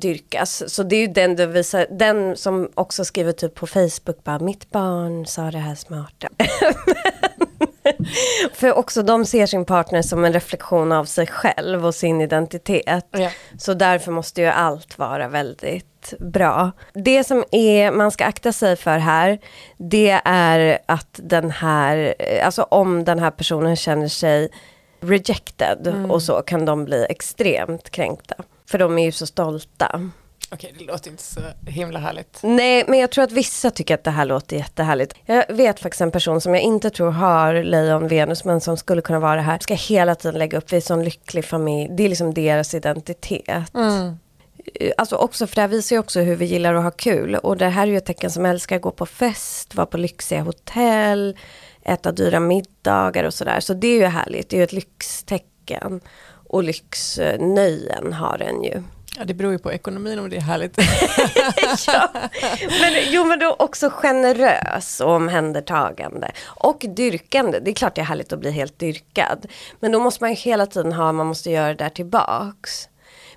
dyrkas. Så det är ju den du visar, den som också skriver typ på Facebook bara mitt barn sa det här smarta. För också de ser sin partner som en reflektion av sig själv och sin identitet. Ja. Så därför måste ju allt vara väldigt bra. Det som är, man ska akta sig för här, det är att den här, alltså om den här personen känner sig rejected mm. och så kan de bli extremt kränkta. För de är ju så stolta. Okej, det låter inte så himla härligt. Nej, men jag tror att vissa tycker att det här låter jättehärligt. Jag vet faktiskt en person som jag inte tror har lejon Venus, men som skulle kunna vara det här. Ska hela tiden lägga upp, vi är en sån lycklig familj. Det är liksom deras identitet. Mm. Alltså också, för det här visar ju också hur vi gillar att ha kul. Och det här är ju ett tecken som älskar att gå på fest, vara på lyxiga hotell, äta dyra middagar och sådär. Så det är ju härligt, det är ju ett lyxtecken. Och lyxnöjen har den ju. Ja, det beror ju på ekonomin om det är härligt. ja. men, jo, men då också generös och omhändertagande. Och dyrkande. Det är klart det är härligt att bli helt dyrkad. Men då måste man ju hela tiden ha, man måste göra det där tillbaks.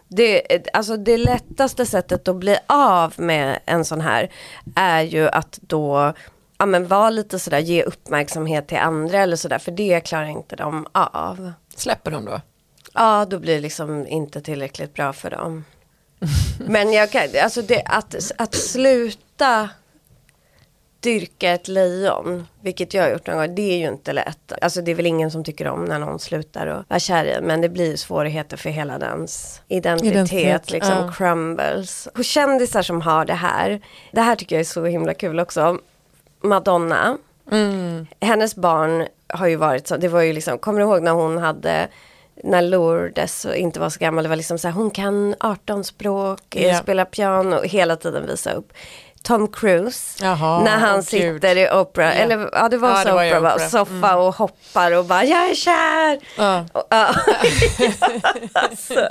Det, alltså det lättaste sättet att bli av med en sån här är ju att då ja, men vara lite sådär, ge uppmärksamhet till andra eller sådär. För det klarar inte de av. Släpper de då? Ja, då blir det liksom inte tillräckligt bra för dem. Men jag kan, alltså det, att, att sluta dyrka ett lejon, vilket jag har gjort någon gång, det är ju inte lätt. Alltså det är väl ingen som tycker om när någon slutar och vara kär i men det blir svårigheter för hela dens identitet, identitet liksom ja. crumbles. Och kändisar som har det här, det här tycker jag är så himla kul också. Madonna, mm. hennes barn har ju varit så, det var ju liksom, kommer du ihåg när hon hade när Lourdes inte var så gammal, det var liksom så här, hon kan 18 språk, yeah. spelar piano och hela tiden visa upp. Tom Cruise, Jaha, när han sitter i Oprah, yeah. eller ja det var ja, så det var Oprah. soffa mm. och hoppar och bara jag är kär. Uh. Och, uh. alltså.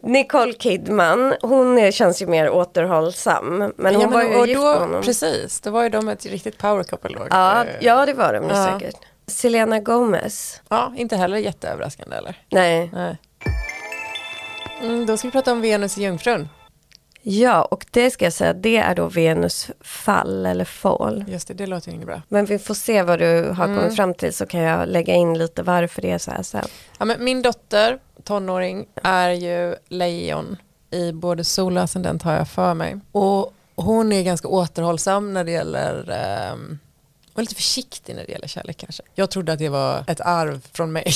Nicole Kidman, hon känns ju mer återhållsam. Men hon ja, men, var ju gift med honom. Precis, då var ju de ett riktigt power couple då. Ja, ja det var de ju ja. säkert. Selena Gomez. Ja, inte heller jätteöverraskande eller? Nej. Nej. Mm, då ska vi prata om Venus i Jungfrun. Ja, och det ska jag säga, det är då Venus fall eller fall. Just det, det låter ju inget bra. Men vi får se vad du har Mm. kommit fram till så kan jag lägga in lite varför det är så här sen. Ja, men min dotter, tonåring, är ju lejon i både sol och ascendent har jag för mig. Och hon är ganska återhållsam när det gäller ehm, och lite försiktig när det gäller kärlek kanske. Jag trodde att det var ett arv från mig.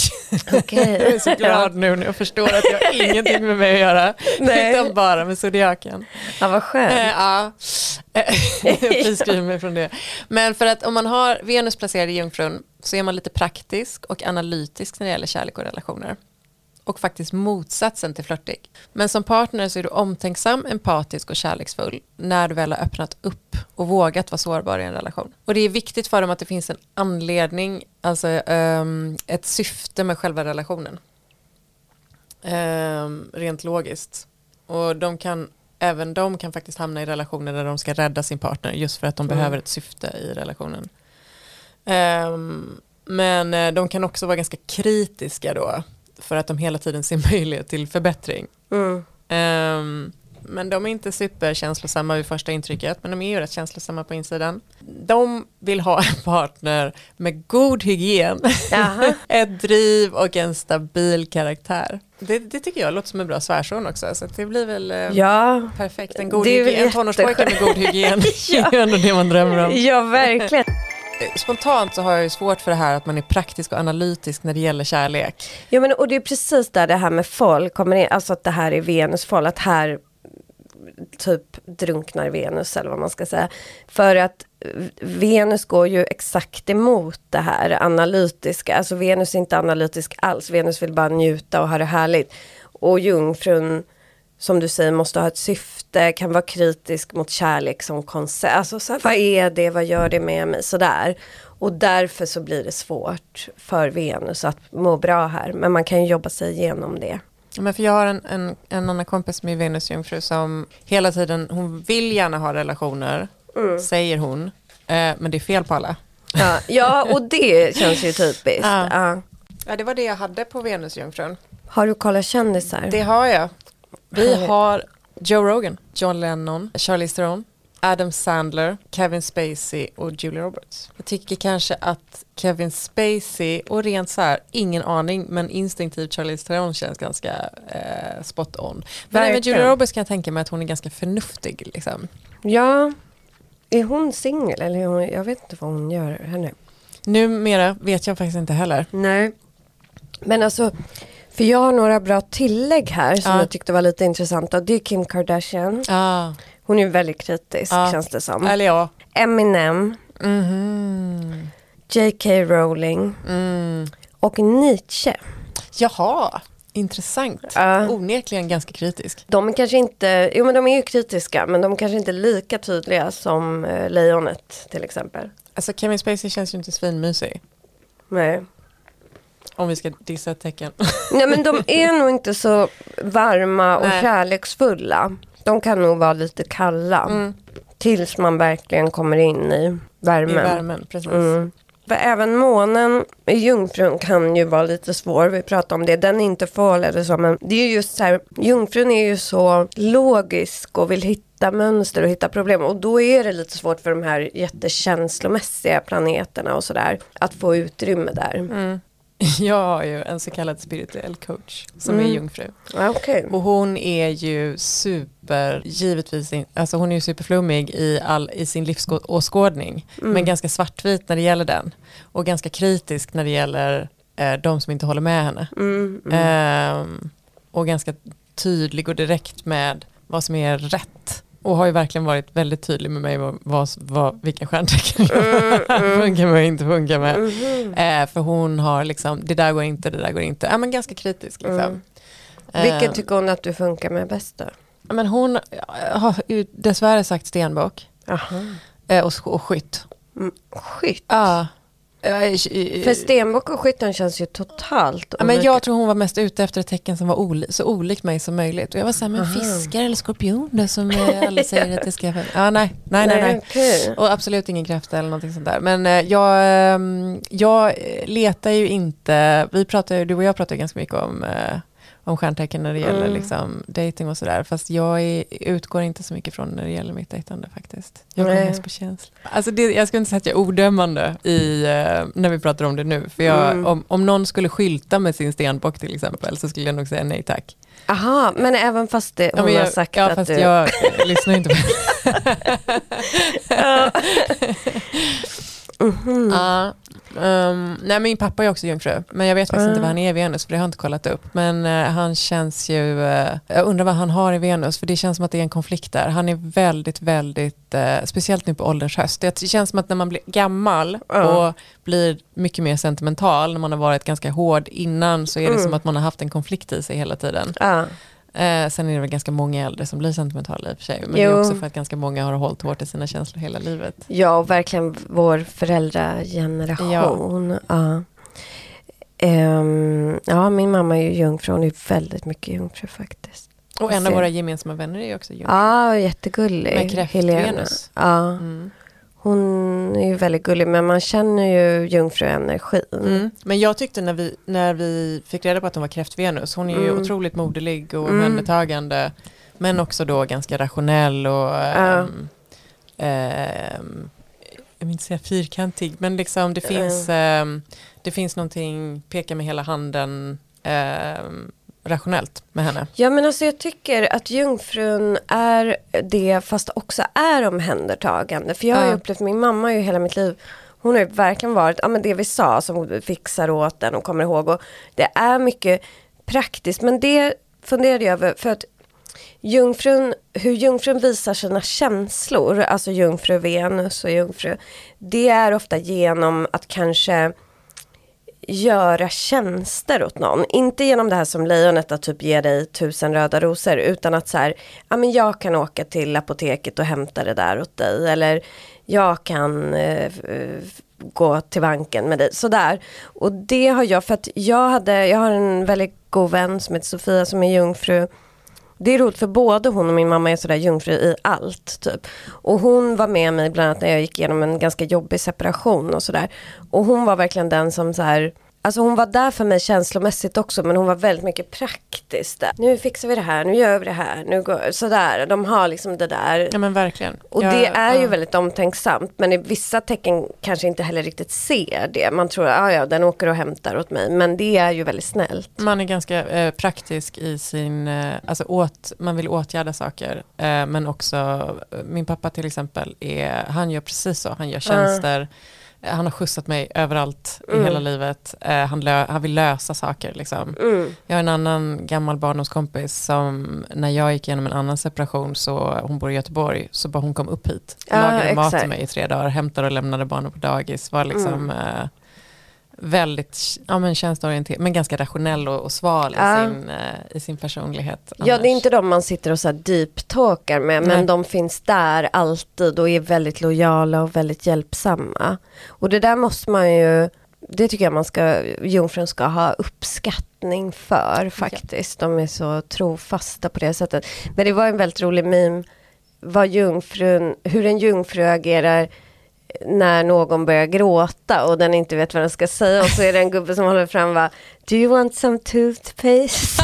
Okej. jag är så glad nu när jag förstår att jag har ingenting med mig att göra. Nej. Utan bara med zodiaken. Ja, vad skönt. Eh, ja, jag friskriver mig från det. Men för att om man har Venus placerad i Jungfrun så är man lite praktisk och analytisk när det gäller kärlek och relationer. Och faktiskt motsatsen till flörtig. Men som partner så är du omtänksam, empatisk och kärleksfull när du väl har öppnat upp och vågat vara sårbar i en relation. Och det är viktigt för dem att det finns en anledning, alltså ehm, ett syfte med själva relationen. Ehm, rent logiskt. Och de kan, även de kan faktiskt hamna i relationer där de ska rädda sin partner just för att de Mm. behöver ett syfte i relationen. Ehm, men eh, de kan också vara ganska kritiska då för att de hela tiden ser möjlighet till förbättring. Mm. Ehm, men de är inte superkänslosamma vid första intrycket, men de är ju rätt känslosamma på insidan. De vill ha en partner med god hygien, ett driv och en stabil karaktär. Det, det tycker jag låter som en bra svärson också, så det blir väl eh, Ja. perfekt. En, god hygien, en tonårspojke med god hygien, det är ändå det man drömmer om. ja, verkligen. Eh, spontant så har jag ju svårt för det här att man är praktisk och analytisk när det gäller kärlek. Ja, men, och det är precis där det här med fall kommer in, alltså att det här är Venus fall, att här typ drunknar Venus eller vad man ska säga. För att eh, Venus går ju exakt emot det här analytiska, alltså Venus är inte analytisk alls, Venus vill bara njuta och ha det härligt. Och jungfrun, som du säger, måste ha ett syfte, kan vara kritisk mot kärlek som koncept. Alltså så här, vad är det, vad gör det med mig, sådär. Och därför så blir det svårt för Venus att må bra här. Men man kan ju jobba sig igenom det. Men för jag har en, en, en annan kompis med Venus jungfru som hela tiden, hon vill gärna ha relationer, säger hon, eh, men det är fel på alla. Ja, ja och det känns ju typiskt. Ja. Ja. Ja, det var det jag hade på Venus jungfrun. Har du kollat kändisar? Det har jag. Vi har Joe Rogan, John Lennon, Charlize Theron, Adam Sandler, Kevin Spacey och Julia Roberts. Jag tycker kanske att Kevin Spacey och rent så här, ingen aning, men instinktivt Charlize Theron känns ganska eh, spot on. Men även Verkligen. Julia Roberts kan jag tänka mig att hon är ganska förnuftig. Liksom. Ja. Är hon singel eller är hon, jag vet inte vad hon gör här nu. Numera vet jag faktiskt inte heller. Nej. Men alltså, för jag har några bra tillägg här som Ja. jag tyckte var lite intressanta. Det är Kim Kardashian. Ah, Hon är väldigt kritisk Ja. känns det som. eller ja. Eminem, Mhm. J.K. Rowling Mm. och Nietzsche. Jaha, intressant. Ja. Onekligen ganska kritisk. De är kanske inte, jo men de är ju kritiska men de är kanske inte lika tydliga som eh, Lejonet till exempel. Alltså Kevin Spacey känns ju inte svinmysig. Nej. Om vi ska dissa ett tecken. Nej men de är nog inte så varma och Nej. kärleksfulla. De kan nog vara lite kalla. Mm. Tills man verkligen kommer in i I värmen. värmen, precis. Mm. Även månen i jungfrun kan ju vara lite svår, vi pratar om det, den är inte farlig eller så, men det är ju just så här, jungfrun är ju så logisk och vill hitta mönster och hitta problem och då är det lite svårt för de här jättekänslomässiga planeterna och sådär att få utrymme där. Mm. Jag har ju en så kallad spirituell coach som Mm. är jungfru. Okej. Och hon är ju super, givetvis, alltså hon är ju superflummig i, all, i sin livsåskådning. Mm. Men ganska svartvit när det gäller den. Och ganska kritisk när det gäller eh, de som inte håller med henne. Mm, mm. Ehm, och ganska tydlig och direkt med vad som är rätt. Och har ju verkligen varit väldigt tydlig med mig vad, vad, vad, vilka stjärntecken jag funkar med och inte funkar med. Mhm. Eh, för hon har liksom, det där går inte, det där går inte. Ja, men ganska kritisk liksom. Mm. Vilken Eh, tycker hon att du funkar med bäst då? men hon ja, har ju dessvärre sagt stenbock Jaha. eh, och, och skytt. Mm. Skytt. Ja. För stenbock och skytten känns ju totalt ja, men Jag tror hon var mest ute efter ett tecken som var oli så olikt mig som möjligt. Och jag var så här, men fiskar eller skorpioner som alla säger att det ska... Ja, nej, nej, nej. nej. Okay. Och absolut ingen kräfta eller någonting sånt där. Men eh, jag, ehm, jag letar ju inte, vi pratar, du och jag pratar ganska mycket om eh, om stjärntecken när det gäller mm. liksom, dating och sådär. Fast jag är, utgår inte så mycket från när det gäller mitt dejtande faktiskt. Jag går mest på känsla. Alltså det, jag skulle inte säga att jag är odömande i, uh, när vi pratar om det nu. För jag, mm. om, om någon skulle skylta med sin stenbock till exempel så skulle jag nog säga nej tack. Aha, men även fast det, hon ja, jag, har sagt ja, att fast du... jag lyssnar inte på Mm -hmm. uh, um, nej, min pappa är också jungfru, men jag vet faktiskt uh. inte vad han är i Venus, för det har jag inte kollat upp. Men uh, han känns ju, uh, jag undrar vad han har i Venus, för det känns som att det är en konflikt där. Han är väldigt, väldigt, uh, speciellt nu på ålderns höst. Det känns som att när man blir gammal och blir mycket mer sentimental, när man har varit ganska hård innan, så är det mm. som att man har haft en konflikt i sig hela tiden. Eh, sen är det väl ganska många äldre som blir sentimentala i och för sig. Men jo. det är också för att ganska många har hållit hårt i sina känslor hela livet. Ja, och verkligen vår föräldrageneration. Ja. Ja. Um, ja, min mamma är ju jungfru. Hon är väldigt mycket jungfru faktiskt. Och en av våra gemensamma vänner är ju också jungfru. Ja, jättegullig. Med kräft-Venus. Ja. Mm. Hon är ju väldigt gullig men man känner ju jungfruenergin. Mm. Men jag tyckte när vi, när vi fick reda på att hon var kräft-Venus, hon är ju mm. otroligt moderlig och mm. omhändertagande men också då ganska rationell och ja. ähm, ähm, jag vill inte säga fyrkantig men liksom det finns, ähm, det finns någonting, peka med hela handen ähm, rationellt med henne. Ja men alltså jag tycker att jungfrun är det fast också är omhändertagande. För jag har ju upplevt, min mamma ju hela mitt liv hon har ju verkligen varit, ja men det vi sa som hon fixar åt den och kommer ihåg. Och det är mycket praktiskt men det funderade jag över för att jungfrun, hur jungfrun visar sina känslor, alltså jungfru Venus och jungfru, det är ofta genom att kanske göra tjänster åt någon. Inte genom det här som lejonet att typ ge dig tusen röda rosor utan att så här, ja men jag kan åka till apoteket och hämta det där åt dig eller jag kan eh, eh gå till banken med dig. Sådär. Och det har jag, för att jag hade, jag har en väldigt god vän som heter Sofia som är jungfru. Det är roligt för både hon och min mamma är sådär jungfru i allt. Typ. Och hon var med mig bland annat när jag gick igenom en ganska jobbig separation och sådär. Och hon var verkligen den som så här Alltså hon var där för mig känslomässigt också men hon var väldigt mycket praktisk. Där. Nu fixar vi det här, nu gör vi det här, nu går, sådär. De har liksom det där. Ja men verkligen. Och ja, det är ja. ju väldigt omtänksamt men i vissa tecken kanske inte heller riktigt ser det. Man tror att ah, ja, den åker och hämtar åt mig men det är ju väldigt snällt. Man är ganska eh, praktisk i sin, eh, alltså åt, man vill åtgärda saker eh, men också eh, min pappa till exempel är, han gör precis så, han gör tjänster. Uh han har skjutsat mig överallt mm. i hela livet. Uh, han, han, vill lösa saker. Liksom. Mm. Jag har en annan gammal barndomskompis som när jag gick igenom en annan separation så hon bor i Göteborg så bara hon kom upp hit. Ja, lagade exakt. mat till mig i tre dagar, hämtade och lämnade barnen på dagis. Var liksom, mm. uh, väldigt ja, men tjänsteorienterad men ganska rationell och, och sval ja. i, sin, uh, i sin personlighet. Annars. Ja det är inte de man sitter och så deep-talkar med Nej. men de finns där alltid och är väldigt lojala och väldigt hjälpsamma. Och det där måste man ju, det tycker jag man ska, jungfrun ska ha uppskattning för faktiskt. De är så trofasta på det sättet. Men det var en väldigt rolig meme, vad jungfrun, hur en jungfru agerar när någon börjar gråta och den inte vet vad den ska säga och så är det en gubbe som håller fram va Do you want some toothpaste?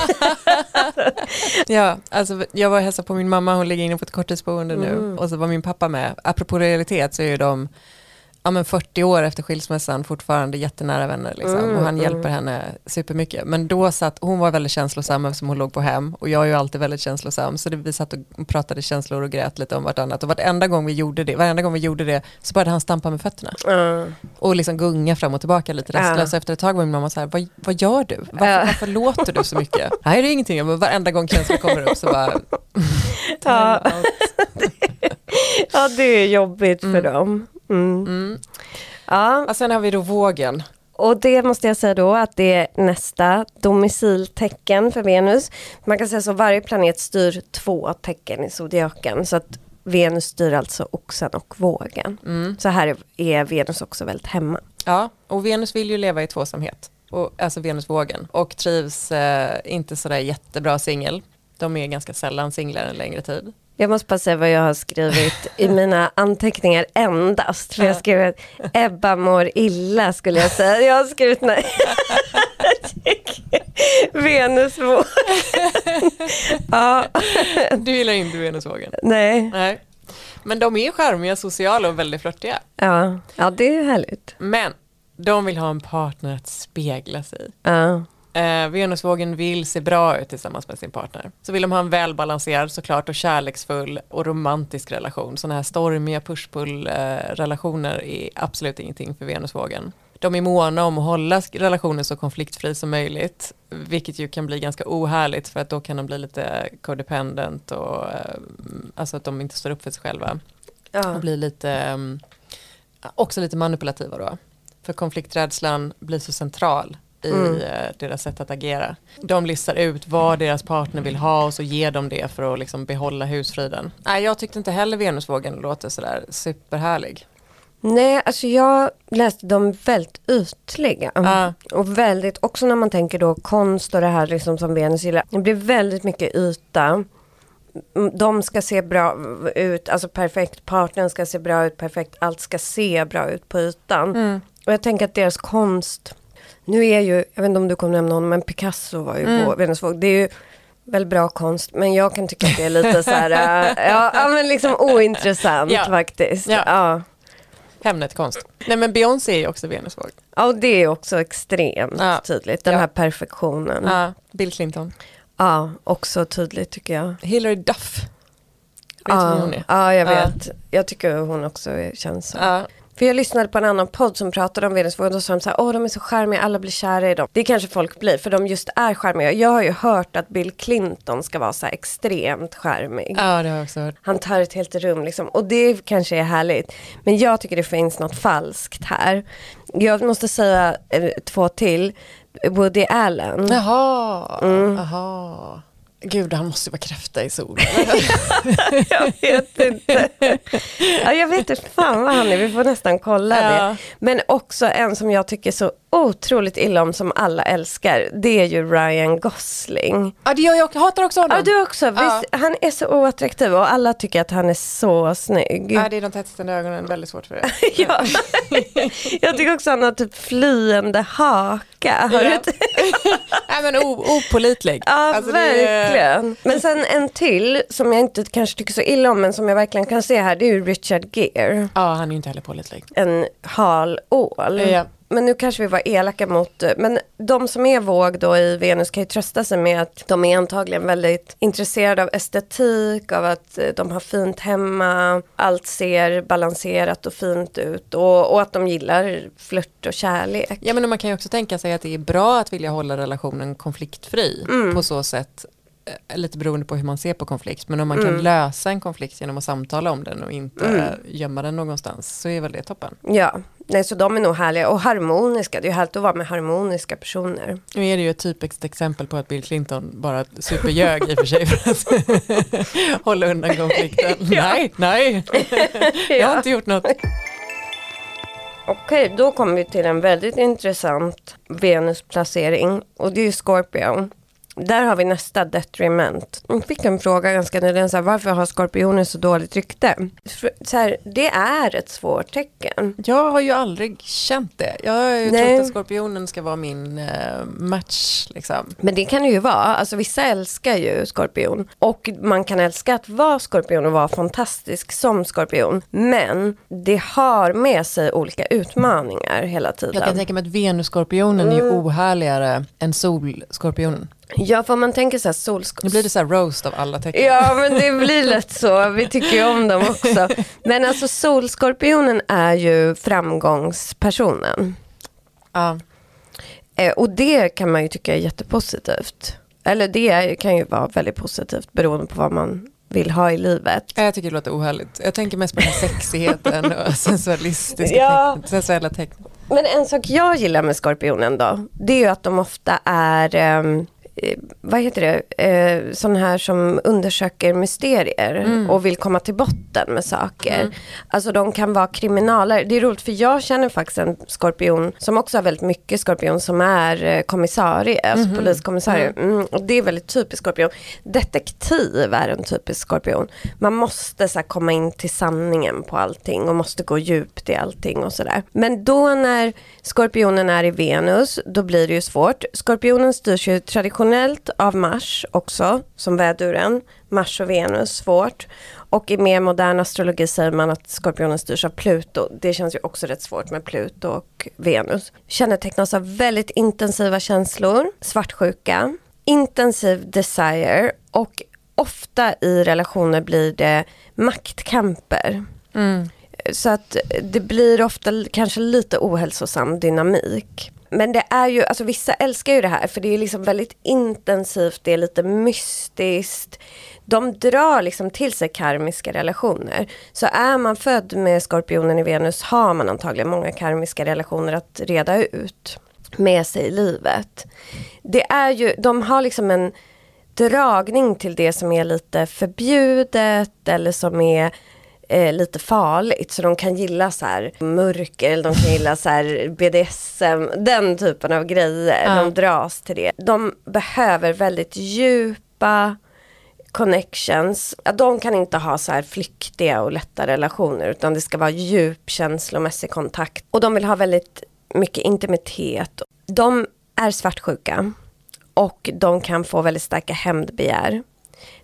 ja, alltså jag var och hälsade på min mamma, hon ligger inne på ett korttidsboende mm. nu och så var min pappa med. Apropå realitet så är ju de ja, men 40 år efter skilsmässan fortfarande jättenära vänner liksom. mm, och han mm. hjälper henne supermycket. Men då satt, hon var väldigt känslosam eftersom hon låg på hem och jag är ju alltid väldigt känslosam så det, vi satt och pratade känslor och grät lite om vartannat och varenda gång vi gjorde det, varenda gång vi gjorde det så började han stampa med fötterna mm. och liksom gunga fram och tillbaka lite restlös. Mm. Efter ett tag var min mamma så här, vad, vad gör du? Varför, varför låter du så mycket? Nej det är ingenting, men varenda gång känslor kommer upp så bara ja. ja det är jobbigt för mm. dem. Mm. Mm. Ja. Och sen har vi då vågen. Och det måste jag säga då att det är nästa domiciltecken för Venus. Man kan säga så varje planet styr två tecken i zodiaken. Så att Venus styr alltså oxen och vågen. Mm. Så här är Venus också väldigt hemma. Ja, och Venus vill ju leva i tvåsamhet. Och, alltså Venusvågen. Och trivs eh, inte sådär jättebra singel. De är ganska sällan singlar en längre tid. Jag måste bara säga vad jag har skrivit i mina anteckningar endast. För jag skrev att Ebba mår illa skulle jag säga. Jag har skrivit nej. Venusvågen. ja. Du gillar inte Venusvågen? Nej. Nej. Men de är charmiga, sociala och väldigt flörtiga. Ja. ja, det är härligt. Men de vill ha en partner att spegla sig i. Ja. Eh, Venusvågen vill se bra ut tillsammans med sin partner. Så vill de ha en välbalanserad såklart och kärleksfull och romantisk relation. Sådana här stormiga push-pull-relationer är absolut ingenting för Venusvågen. De är måna om att hålla relationen så konfliktfri som möjligt. Vilket ju kan bli ganska ohärligt för att då kan de bli lite codependent och eh, alltså att de inte står upp för sig själva. Ja. Och blir lite, um, också lite manipulativa då. För konflikträdslan blir så central i Mm. eh, deras sätt att agera. De listar ut vad deras partner vill ha och så ger de det för att liksom behålla husfriden. Nej, jag tyckte inte heller Venusvågen låter sådär superhärlig. Nej, alltså jag läste dem väldigt ytliga. Ja. Och väldigt, också när man tänker då konst och det här liksom som Venus gillar. Det blir väldigt mycket yta. Mm, De ska se bra ut, alltså perfekt, partnern ska se bra ut, perfekt, allt ska se bra ut på ytan. Mm. Och jag tänker att deras konst, nu är ju, jag vet inte om du kommer nämna honom, men Picasso var ju Mm. på Venusvåg. Det är ju väl bra konst, men jag kan tycka att det är lite så här, äh, ja, men liksom ointressant Ja. faktiskt. Ja. Ja. Hemnet-konst. Nej men Beyoncé är ju också Venusvåg. Ja, och det är också extremt Ja. tydligt, den här perfektionen. Ja, Bill Clinton. Ja, också tydligt tycker jag. Hillary Duff. Vet Ja, hon är? ja, jag Ja. vet. Jag tycker hon också känns så. För jag lyssnade på en annan podd som pratade om Venusvågen och då sa de så här, åh de är så charmiga, alla blir kära i dem. Det kanske folk blir, för de just är charmiga. Jag har ju hört att Bill Clinton ska vara så här extremt charmig. ja, det har jag också hört. Han tar ett helt rum liksom. Och det kanske är härligt. Men jag tycker det finns något falskt här. Jag måste säga eh, två till. Woody Allen. Jaha, Mm. jaha. Gud, han måste vara kräfta i solen. jag vet inte. Ja, jag vet inte fan vad han är, vi får nästan kolla Ja. det. Men också en som jag tycker så otroligt illa om, som alla älskar, det är ju Ryan Gosling. ja, det gör jag också. Hatar också honom. Ja, du också. Ja. Visst, han är så oattraktiv och alla tycker att han är så snygg. Ja, det är de tätstängda ögonen, väldigt svårt för det. Ja. jag tycker också han har typ flyende haka. Har Ja. du? Nej men opolitlig. Ja, Alltså, det är- verkligen. Men sen en till som jag inte kanske tycker så illa om, men som jag verkligen kan se här, det är ju Richard Gere. Ja, han är ju inte heller pålitlig. En hal ål. Ja. Men nu kanske vi var elaka mot, men de som är våg då i Venus kan ju trösta sig med att de är antagligen väldigt intresserade av estetik, av att eh, de har fint hemma, allt ser balanserat och fint ut och, och att de gillar flört och kärlek. Ja men man kan ju också tänka sig att det är bra att vilja hålla relationen konfliktfri Mm. på så sätt lite beroende på hur man ser på konflikt men om man Mm. kan lösa en konflikt genom att samtala om den och inte gömma den någonstans så är väl det toppen. Ja, nej så de är nog härliga och harmoniska, det är ju härligt att vara med harmoniska personer. Nu är det ju ett typiskt exempel på att Bill Clinton bara superljög i och för sig för att hålla undan konflikten. Nej, nej, jag har inte gjort något. Okej, då kommer vi till en väldigt intressant Venusplacering och det är ju Scorpio. Där har vi nästa detriment. Jag fick en fråga ganska nyligen, så här, varför har skorpioner så dåligt rykte? Så här, det är ett svårt tecken. Jag har ju aldrig känt det. Jag har ju Nej. trott att skorpionen ska vara min eh, match. Liksom. Men det kan det ju vara. Alltså vissa älskar ju skorpion. Och man kan älska att vara skorpion och vara fantastisk som skorpion. Men det har med sig olika utmaningar hela tiden. Jag kan tänka mig att Venusskorpionen är Mm. ohärligare än Solskorpionen. Ja, för man tänker så här solskor... Nu blir det så här roast av alla tecken. Ja, men det blir lätt så. Vi tycker ju om dem också. Men alltså solskorpionen är ju framgångspersonen. Ja. Eh, och det kan man ju tycka är jättepositivt. Eller det kan ju vara väldigt positivt beroende på vad man vill ha i livet. Jag tycker det låter ohärligt. Jag tänker mest på den sexigheten och sensualistiska Ja. tecknen, sensuella tecknen. Men en sak jag gillar med skorpionen då, det är ju att de ofta är, eh, vad heter det, eh, sån här som undersöker mysterier Mm. och vill komma till botten med saker. Mm. Alltså de kan vara kriminaler. Det är roligt för jag känner faktiskt en skorpion som också har väldigt mycket skorpion som är eh, kommissarie, alltså Mhm. poliskommissarie. Mm, och det är väldigt typiskt skorpion. Detektiv är en typisk skorpion. Man måste så här, komma in till sanningen på allting och måste gå djupt i allting och sådär. Men då när skorpionen är i Venus, då blir det ju svårt. Skorpionen styrs ju traditionellt av Mars också, som väduren. Mars och Venus, svårt. Och i mer modern astrologi säger man att skorpionen styrs av Pluto. Det känns ju också rätt svårt med Pluto och Venus. Kännetecknas av väldigt intensiva känslor, svartsjuka, intensiv desire och ofta i relationer blir det maktkamper. Mm. Så att det blir ofta kanske lite ohälsosam dynamik. Men det är ju, alltså vissa älskar ju det här för det är liksom väldigt intensivt, det är lite mystiskt. De drar liksom till sig karmiska relationer. Så är man född med skorpionen i Venus har man antagligen många karmiska relationer att reda ut med sig i livet. Det är ju, de har liksom en dragning till det som är lite förbjudet eller som är eh, lite farligt. Så de kan gilla så här mörker, eller de kan gilla så här BDSM, den typen av grejer. Ja. De dras till det. De behöver väldigt djupa connections. De kan inte ha så här flyktiga och lätta relationer utan det ska vara djup känslomässig kontakt. Och de vill ha väldigt mycket intimitet. De är svartsjuka och de kan få väldigt starka hämndbegär.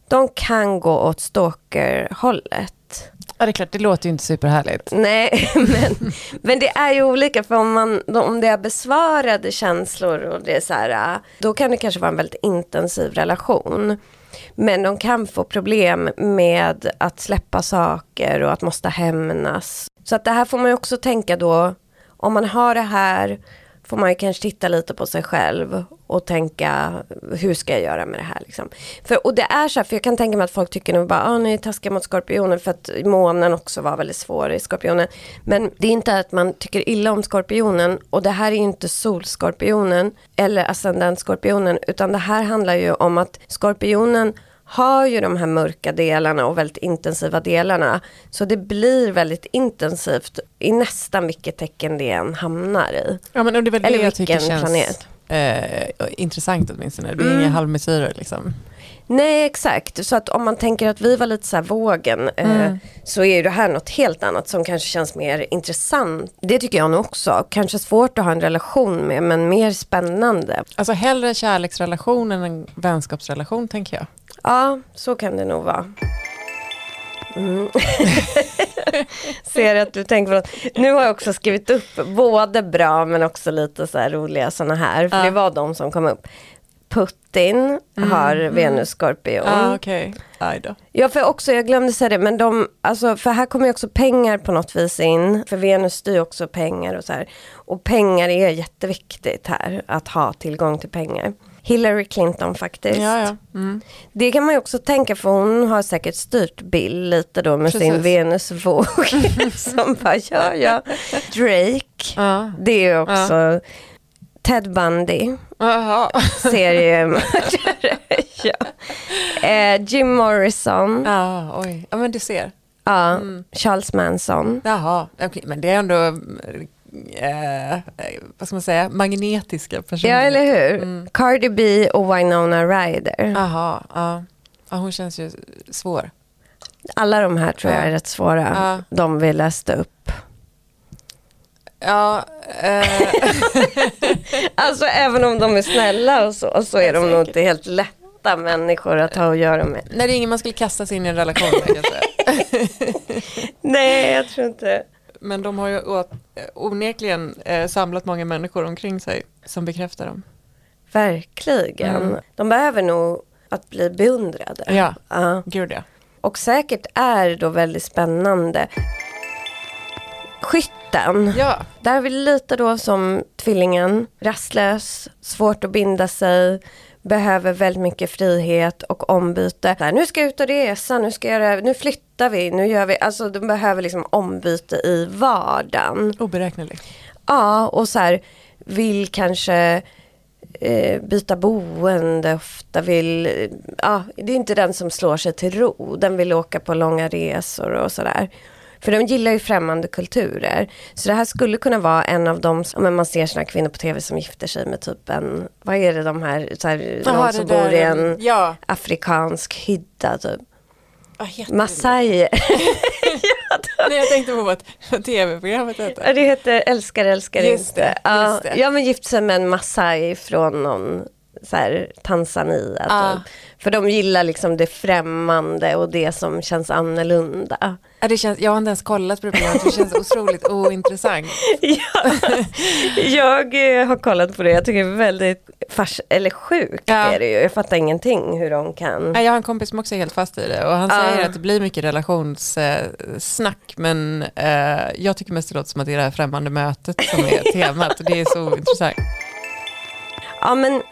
De kan gå åt stalkerhållet. Ja, det är klart, det låter ju inte superhärligt. Nej, men, men det är ju olika för om, man, om det är besvarade känslor och det är så här, äh, då kan det kanske vara en väldigt intensiv relation. Men de kan få problem med att släppa saker och att måste hämnas. Så att det här får man ju också tänka då, om man har det här får man ju kanske titta lite på sig själv och tänka hur ska jag göra med det här liksom. För, och det är så här, för jag kan tänka mig att folk tycker nu bara, ah, ni är taskiga mot skorpionen för att månen också var väldigt svår i skorpionen. Men det är inte att man tycker illa om skorpionen och det här är inte solskorpionen eller ascendentskorpionen utan det här handlar ju om att skorpionen har ju de här mörka delarna och väldigt intensiva delarna. Så det blir väldigt intensivt i nästan vilket tecken det än hamnar i. Ja, men det är väl det Eller jag tycker vilken planet. Eh, intressant åtminstone. Det blir Mm. inga halvmesyrer liksom. Nej exakt, så att om man tänker att vi var lite så här vågen eh, Mm. så är ju det här något helt annat som kanske känns mer intressant. Det tycker jag nog också, kanske svårt att ha en relation med men mer spännande. Alltså hellre kärleksrelation än en vänskapsrelation tänker jag. Ja, så kan det nog vara. Mm. Ser att du tänker på något. Nu har jag också skrivit upp både bra men också lite så här roliga sådana här. För Ja. det var de som kom upp. Putin har mm. Venus Skorpion. Aj då. Ja, för också, jag glömde säga det, men de, alltså, för här kommer ju också pengar på något vis in. För Venus styr också pengar och så här. Och pengar är jätteviktigt här, att ha tillgång till pengar. Hillary Clinton faktiskt. Ja, ja. Mm. Det kan man ju också tänka för hon har säkert styrt Bill lite då med sin Precis. Venusvåg. som bara, ja ja. Drake, Ja. det är också Ted Bundy, seriemördare. eh, Jim Morrison, Ja, oj. Ja, men du ser. ja, Mm. Charles Manson. Jaha, okej. Men det är ändå, eh, vad ska man säga, magnetiska personer. Ja, eller hur? Mm. Cardi B och Winona Ryder. Jaha, ja. ja. Hon känns ju svår. Alla de här tror jag är rätt svåra. Ja. De vi läste upp. Ja, eh, Alltså även om de är snälla och så, så är de nog inte helt lätta människor att ha att göra med. när det är ingen man skulle kasta sig in i en relation med. Nej, jag tror inte. Men de har ju åt, onekligen eh, samlat många människor omkring sig som bekräftar dem. Verkligen. Mm. De behöver nog att bli beundrade. Ja, Ja. gud ja. Och säkert är då väldigt spännande. Skytten. Ja, Där är vi lite då som tvillingen. Rastlös, svårt att binda sig, behöver väldigt mycket frihet och ombyte. Här, nu ska jag ut och resa, nu, ska jag göra, nu flyttar vi, nu gör vi. Alltså de behöver liksom ombyte i vardagen. oberäknelig. Ja, och så här vill kanske eh, byta boende ofta, vill, ja, det är inte den som slår sig till ro. Den vill åka på långa resor och sådär. För de gillar ju främmande kulturer. Så det här skulle kunna vara en av de, men man ser såna kvinnor på tv som gifter sig med typ en, vad är det de här, så här någon som bor i en Ja. afrikansk hydda typ. Heter Masai. Nej, jag tänkte på vad tv-programmet heter. det heter Älskar älskar Just inte. det, ja, det. ja men gift sig med en Masai från någon så här, Tanzania. Ah. Typ. För de gillar liksom det främmande och det som känns annorlunda. Ja, det känns, jag har inte ens kollat på det programmet, det känns otroligt ointressant. ja. Jag eh, har kollat på det, jag tycker det är väldigt fars eller sjukt Ja. är det ju. Jag fattar ingenting hur de kan. Jag har en kompis som också är helt fast i det och han Ah. säger att det blir mycket relationssnack men eh, jag tycker mest det låter som att det är det här främmande mötet som är temat och det är så intressant. Ja men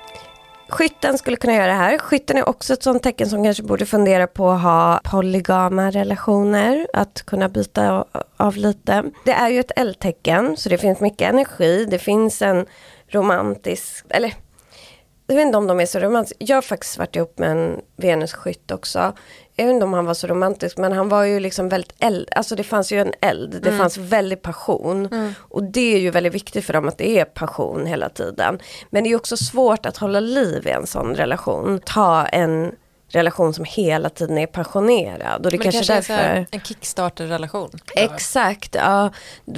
skytten skulle kunna göra det här. Skytten är också ett sånt tecken som kanske borde fundera på att ha polygama relationer. Att kunna byta av lite. Det är ju ett eldtecken så det finns mycket energi. Det finns en romantisk, eller jag vet inte om de är så romantiska. Jag har faktiskt varit ihop med en Venusskytt också. Jag vet inte om han var så romantisk men han var ju liksom väldigt eld. Alltså det fanns ju en eld. Det fanns väldigt passion. Och det är ju väldigt viktigt för dem att det är passion hela tiden. Men det är också svårt att hålla liv i en sån relation. Ta en relation som hela tiden är passionerad. Och det Men kanske, kanske är därför... en kickstarter-relation. Exakt, ja.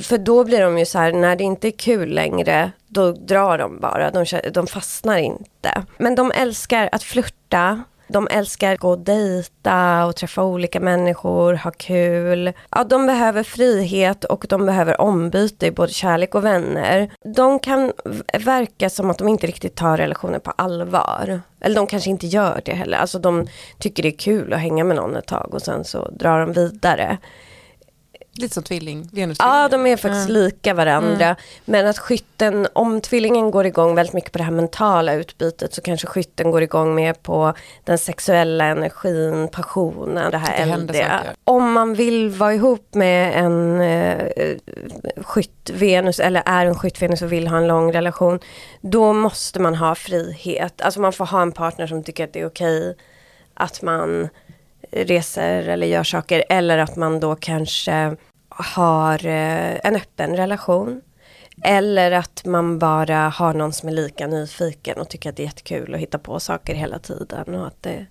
För då blir de ju så här, när det inte är kul längre, då drar de bara. De, de fastnar inte. Men de älskar att flirta. De älskar att gå och dejta och träffa olika människor, ha kul. Ja, de behöver frihet och de behöver ombyte i både kärlek och vänner. De kan verka som att de inte riktigt tar relationer på allvar. Eller de kanske inte gör det heller. Alltså de tycker det är kul att hänga med någon ett tag och sen så drar de vidare. Lite som tvilling, Venus Ja, de är faktiskt Mm. lika varandra. Men att skytten, om tvillingen går igång väldigt mycket på det här mentala utbytet så kanske skytten går igång mer på den sexuella energin, passionen, det här Det eldiga. Om man vill vara ihop med en eh, skytt-Venus eller är en skytt-Venus och vill ha en lång relation, då måste man ha frihet. Alltså man får ha en partner som tycker att det är okej att man reser eller gör saker eller att man då kanske har eh, en öppen relation. Eller att man bara har någon som är lika nyfiken och tycker att det är jättekul att hitta på saker hela tiden och att det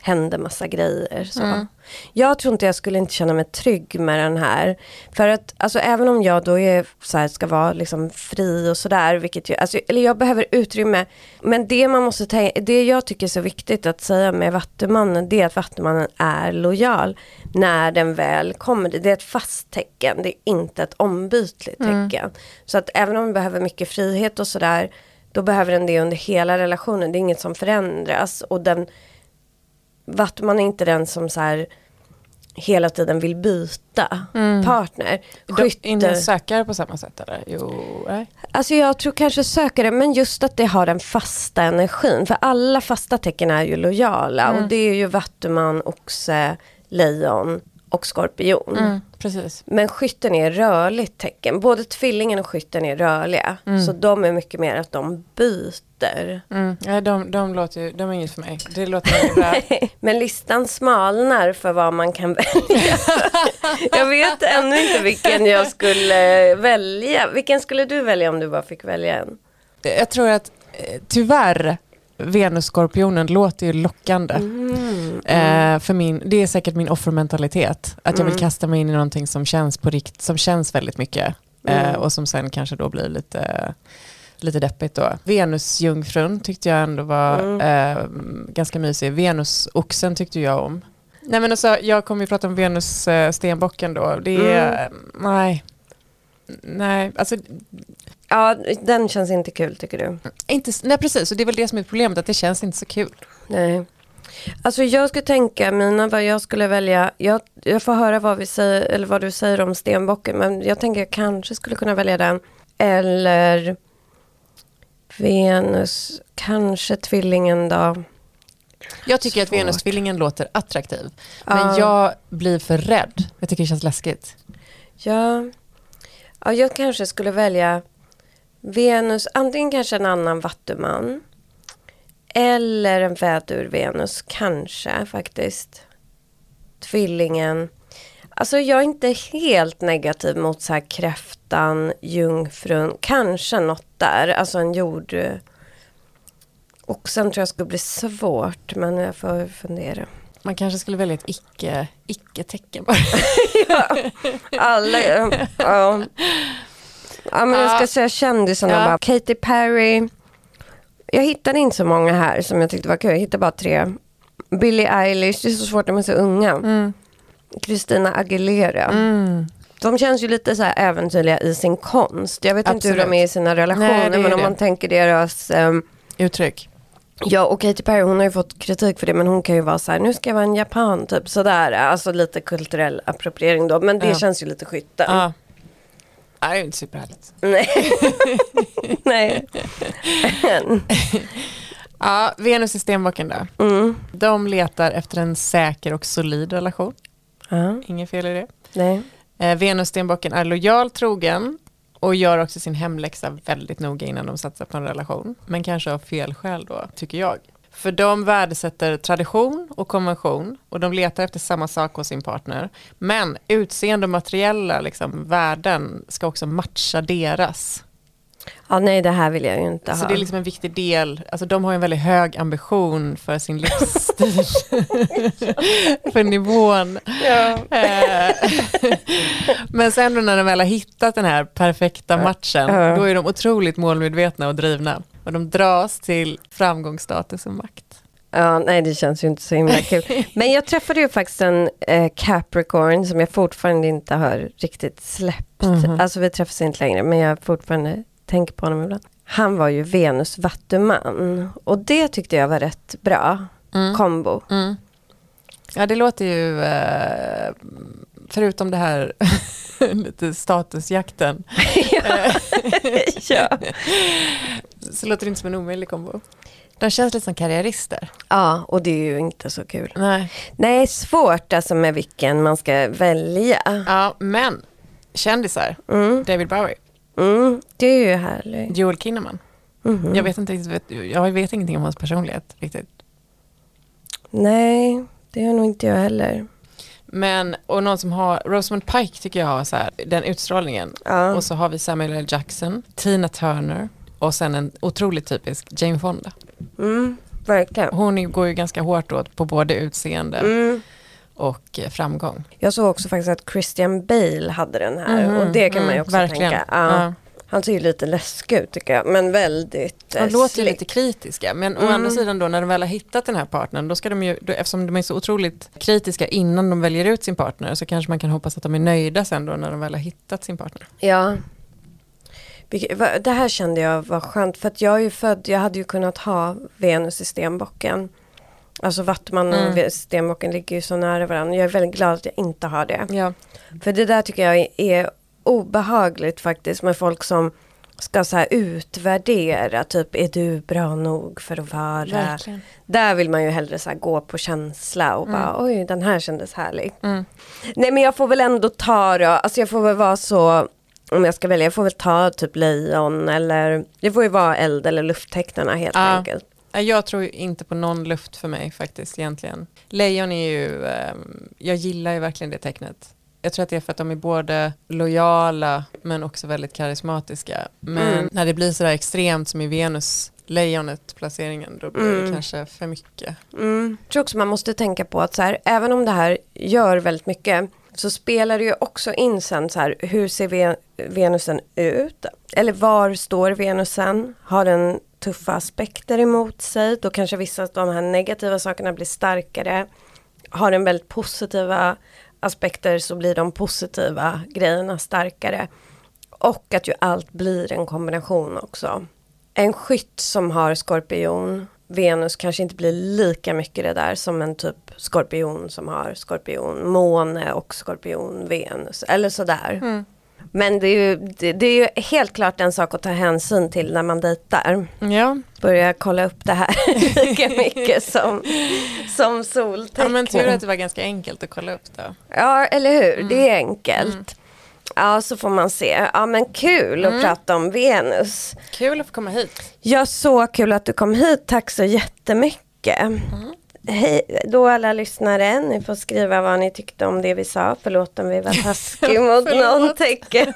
händer massa grejer. Så. Mm. Jag tror inte jag skulle inte känna mig trygg med den här. För att alltså, även om jag då är, så här, ska vara liksom fri och sådär, vilket alltså, eller jag behöver utrymme. Men det man måste tänka, det jag tycker är så viktigt att säga med Vattumannen, det är att Vattumannen är lojal när den väl kommer. Det är ett fast tecken, det är inte ett ombytligt tecken. Så att även om den behöver mycket frihet och sådär, då behöver den det under hela relationen. Det är inget som förändras. Och den, Vattuman är inte den som så här hela tiden vill byta partner. De, inte Skytte, sökare på samma sätt eller? Jo, nej. alltså jag tror kanske sökare, men just att det har den fasta energin. För alla fasta tecken är ju lojala. Och det är ju Vattuman, Oxe, Lejon och Skorpion. Mm, precis. Men skytten är rörligt tecken. Både tvillingen och skytten är rörliga. Så de är mycket mer att de byter. Mm. Nej, de, de, låter ju, de är inget för mig. Det låter bra. Men listan smalnar för vad man kan välja. jag vet ännu inte vilken jag skulle välja. Vilken skulle du välja om du bara fick välja en? Jag tror att eh, tyvärr Venus-skorpionen låter ju lockande. Mm. Eh, för min, det är säkert min offermentalitet. Att jag vill Mm. kasta mig in i någonting som känns på rikt, som känns väldigt mycket. Eh, Mm. och som sen kanske då blir lite, lite deppigt då. Venus-jungfrun tyckte jag ändå var Mm. eh, ganska mysig. Venus-oxen tyckte jag om. Nej men alltså, jag kommer ju prata om Venus-stenbocken då. Det är, Mm. nej. Nej, alltså Ja, den känns inte kul tycker du? inte, nej precis, och det är väl det som är problemet, att det känns inte så kul. Nej. Alltså jag skulle tänka, mina, vad jag skulle välja, jag, jag får höra vad, vi säger, eller vad du säger om stenbocken, men jag tänker jag kanske skulle kunna välja den. Eller Venus, kanske tvillingen då. Jag tycker att Svårt. Venus-tvillingen låter attraktiv, Ja. men jag blir för rädd. Jag tycker det känns läskigt. Ja. ja, jag kanske skulle välja Venus, antingen kanske en annan vattuman. Eller en vädur-Venus, kanske faktiskt. Tvillingen. Alltså jag är inte helt negativ mot så här kräftan, jungfrun, kanske något där, alltså en jord... Oxen tror jag skulle bli svårt, men jag får fundera. Man kanske skulle välja ett icke, icke-tecken bara. ja, alla, ja. ja. men jag ska säga kändisarna Ja. bara. Katy Perry. Jag hittade inte så många här som jag tyckte var kul. Jag hittade bara tre. Billie Eilish, det är så svårt när de är så unga. Mm. Christina Aguilera. Mm. De känns ju lite så här äventyrliga i sin konst. Jag vet inte hur Absolut. de är i sina relationer, Nej, men om det. man tänker deras... ehm, Uttryck. ja, och Katy Perry, hon har ju fått kritik för det, men hon kan ju vara så här, nu ska jag vara en japan, typ sådär. Alltså lite kulturell appropriering då, men det Ja. känns ju lite skytten. Ja. Det är ju inte superhärligt. Nej. Nej. Ja, Venus i stenbocken då. Mm. De letar efter en säker och solid relation. Ja, Inget fel i det. nej. Eh, är lojal, trogen och gör också sin hemläxa väldigt noga innan de satsar på en relation. Men kanske av fel skäl då, tycker jag. För de värdesätter tradition och konvention och de letar efter samma sak hos sin partner. Men utseende och materiella liksom, värden ska också matcha deras. Ja, nej, det här vill jag ju inte Så ha. det är liksom en viktig del, alltså de har en väldigt hög ambition för sin livsstil. för nivån. ja. Eh, Men sen när de väl har hittat den här perfekta matchen, Ja. då är de otroligt målmedvetna och drivna. Och de dras till framgångsstatus och makt. ja, nej, det känns ju inte så himla kul. Men jag träffade ju faktiskt en eh, Capricorn som jag fortfarande inte har riktigt släppt. Mhm. Alltså vi träffas inte längre, men jag fortfarande tänker på honom ibland. Han var ju Venus vattuman och det tyckte jag var rätt bra Mm. kombo. Mm. Ja, det låter ju, eh, förutom det här lite statusjakten, ja. så låter det inte som en omöjlig kombo. De känns lite som karriärister. ja, och det är ju inte så kul. Nej. Nej, svårt alltså med vilken man ska välja. Ja, men kändisar, Mm, David Bowie, mm, det är ju härligt. Joel Kinnaman. Mhm. Jag vet inte jag vet ingenting om hans personlighet riktigt. Nej, det gör nog inte jag heller. Men, och någon som har, Rosamund Pike tycker jag har så här, den utstrålningen. Ja. Och så har vi Samuel L. Jackson, Tina Turner och sen en otroligt typisk Jane Fonda. Mm, verkligen. Hon går ju ganska hårt åt på både utseende Mm. Och framgång. Jag såg också faktiskt att Christian Bale hade den här Mhm, och det kan man ju mm, också verkligen. tänka. Ja. Ja. Han ser ju lite läskig ut tycker jag, men väldigt eh, De låter ju lite kritiska, men å Mm. andra sidan då när de väl har hittat den här partnern, då ska de ju, då, eftersom de är så otroligt kritiska innan de väljer ut sin partner, så kanske man kan hoppas att de är nöjda sen då när de väl har hittat sin partner. Ja. Det här kände jag var skönt för att jag är ju född, jag hade ju kunnat ha Venus i stenbocken. Alltså Vattman Mm. och stenbocken ligger ju så nära varandra. Jag är väldigt glad att jag inte har det. Ja, För det där tycker jag är obehagligt faktiskt med folk som ska så här utvärdera, typ är du bra nog för att vara... verkligen. Där vill man ju hellre så gå på känsla och bara oj den här kändes härlig. Mm. Nej men jag får väl ändå ta då, alltså jag får väl vara så, om jag ska välja, jag får väl ta typ lejon eller, det får ju vara eld eller lufttecknarna helt Ja. enkelt. Jag tror inte på någon luft för mig faktiskt egentligen. Lejon är ju, ehm, jag gillar ju verkligen det tecknet. Jag tror att det är för att de är både lojala men också väldigt karismatiska. Men Mm. när det blir sådär extremt som i Venus, lejonet placeringen, då blir det Mm. kanske för mycket. Mm. Jag tror också man måste tänka på att så här, även om det här gör väldigt mycket så spelar det ju också in sen så här, hur ser Ve- Venusen ut? Eller var står Venusen? Har den tuffa aspekter emot sig? Då kanske vissa av de här negativa sakerna blir starkare. Har den väldigt positiva aspekter så blir de positiva grejerna starkare. Och att ju allt blir en kombination också. En skytt som har skorpion, Venus kanske inte blir lika mycket det där som en typ skorpion som har skorpion, måne och skorpion, Venus eller sådär. Mm. Men det är, ju, det, det är ju helt klart en sak att ta hänsyn till när man dejtar. Ja, Börja kolla upp det här lika mycket som, som soltecken. ja men tur att det var ganska enkelt att kolla upp då. Ja, eller hur? Det är enkelt. Ja, så får man se. Ja, men kul att prata om Venus. Kul att få komma hit. Ja, så kul att du kom hit. Tack så jättemycket. Hej då alla lyssnare. Ni får skriva vad ni tyckte om det vi sa. Förlåt om vi var taskiga mot någon tecken.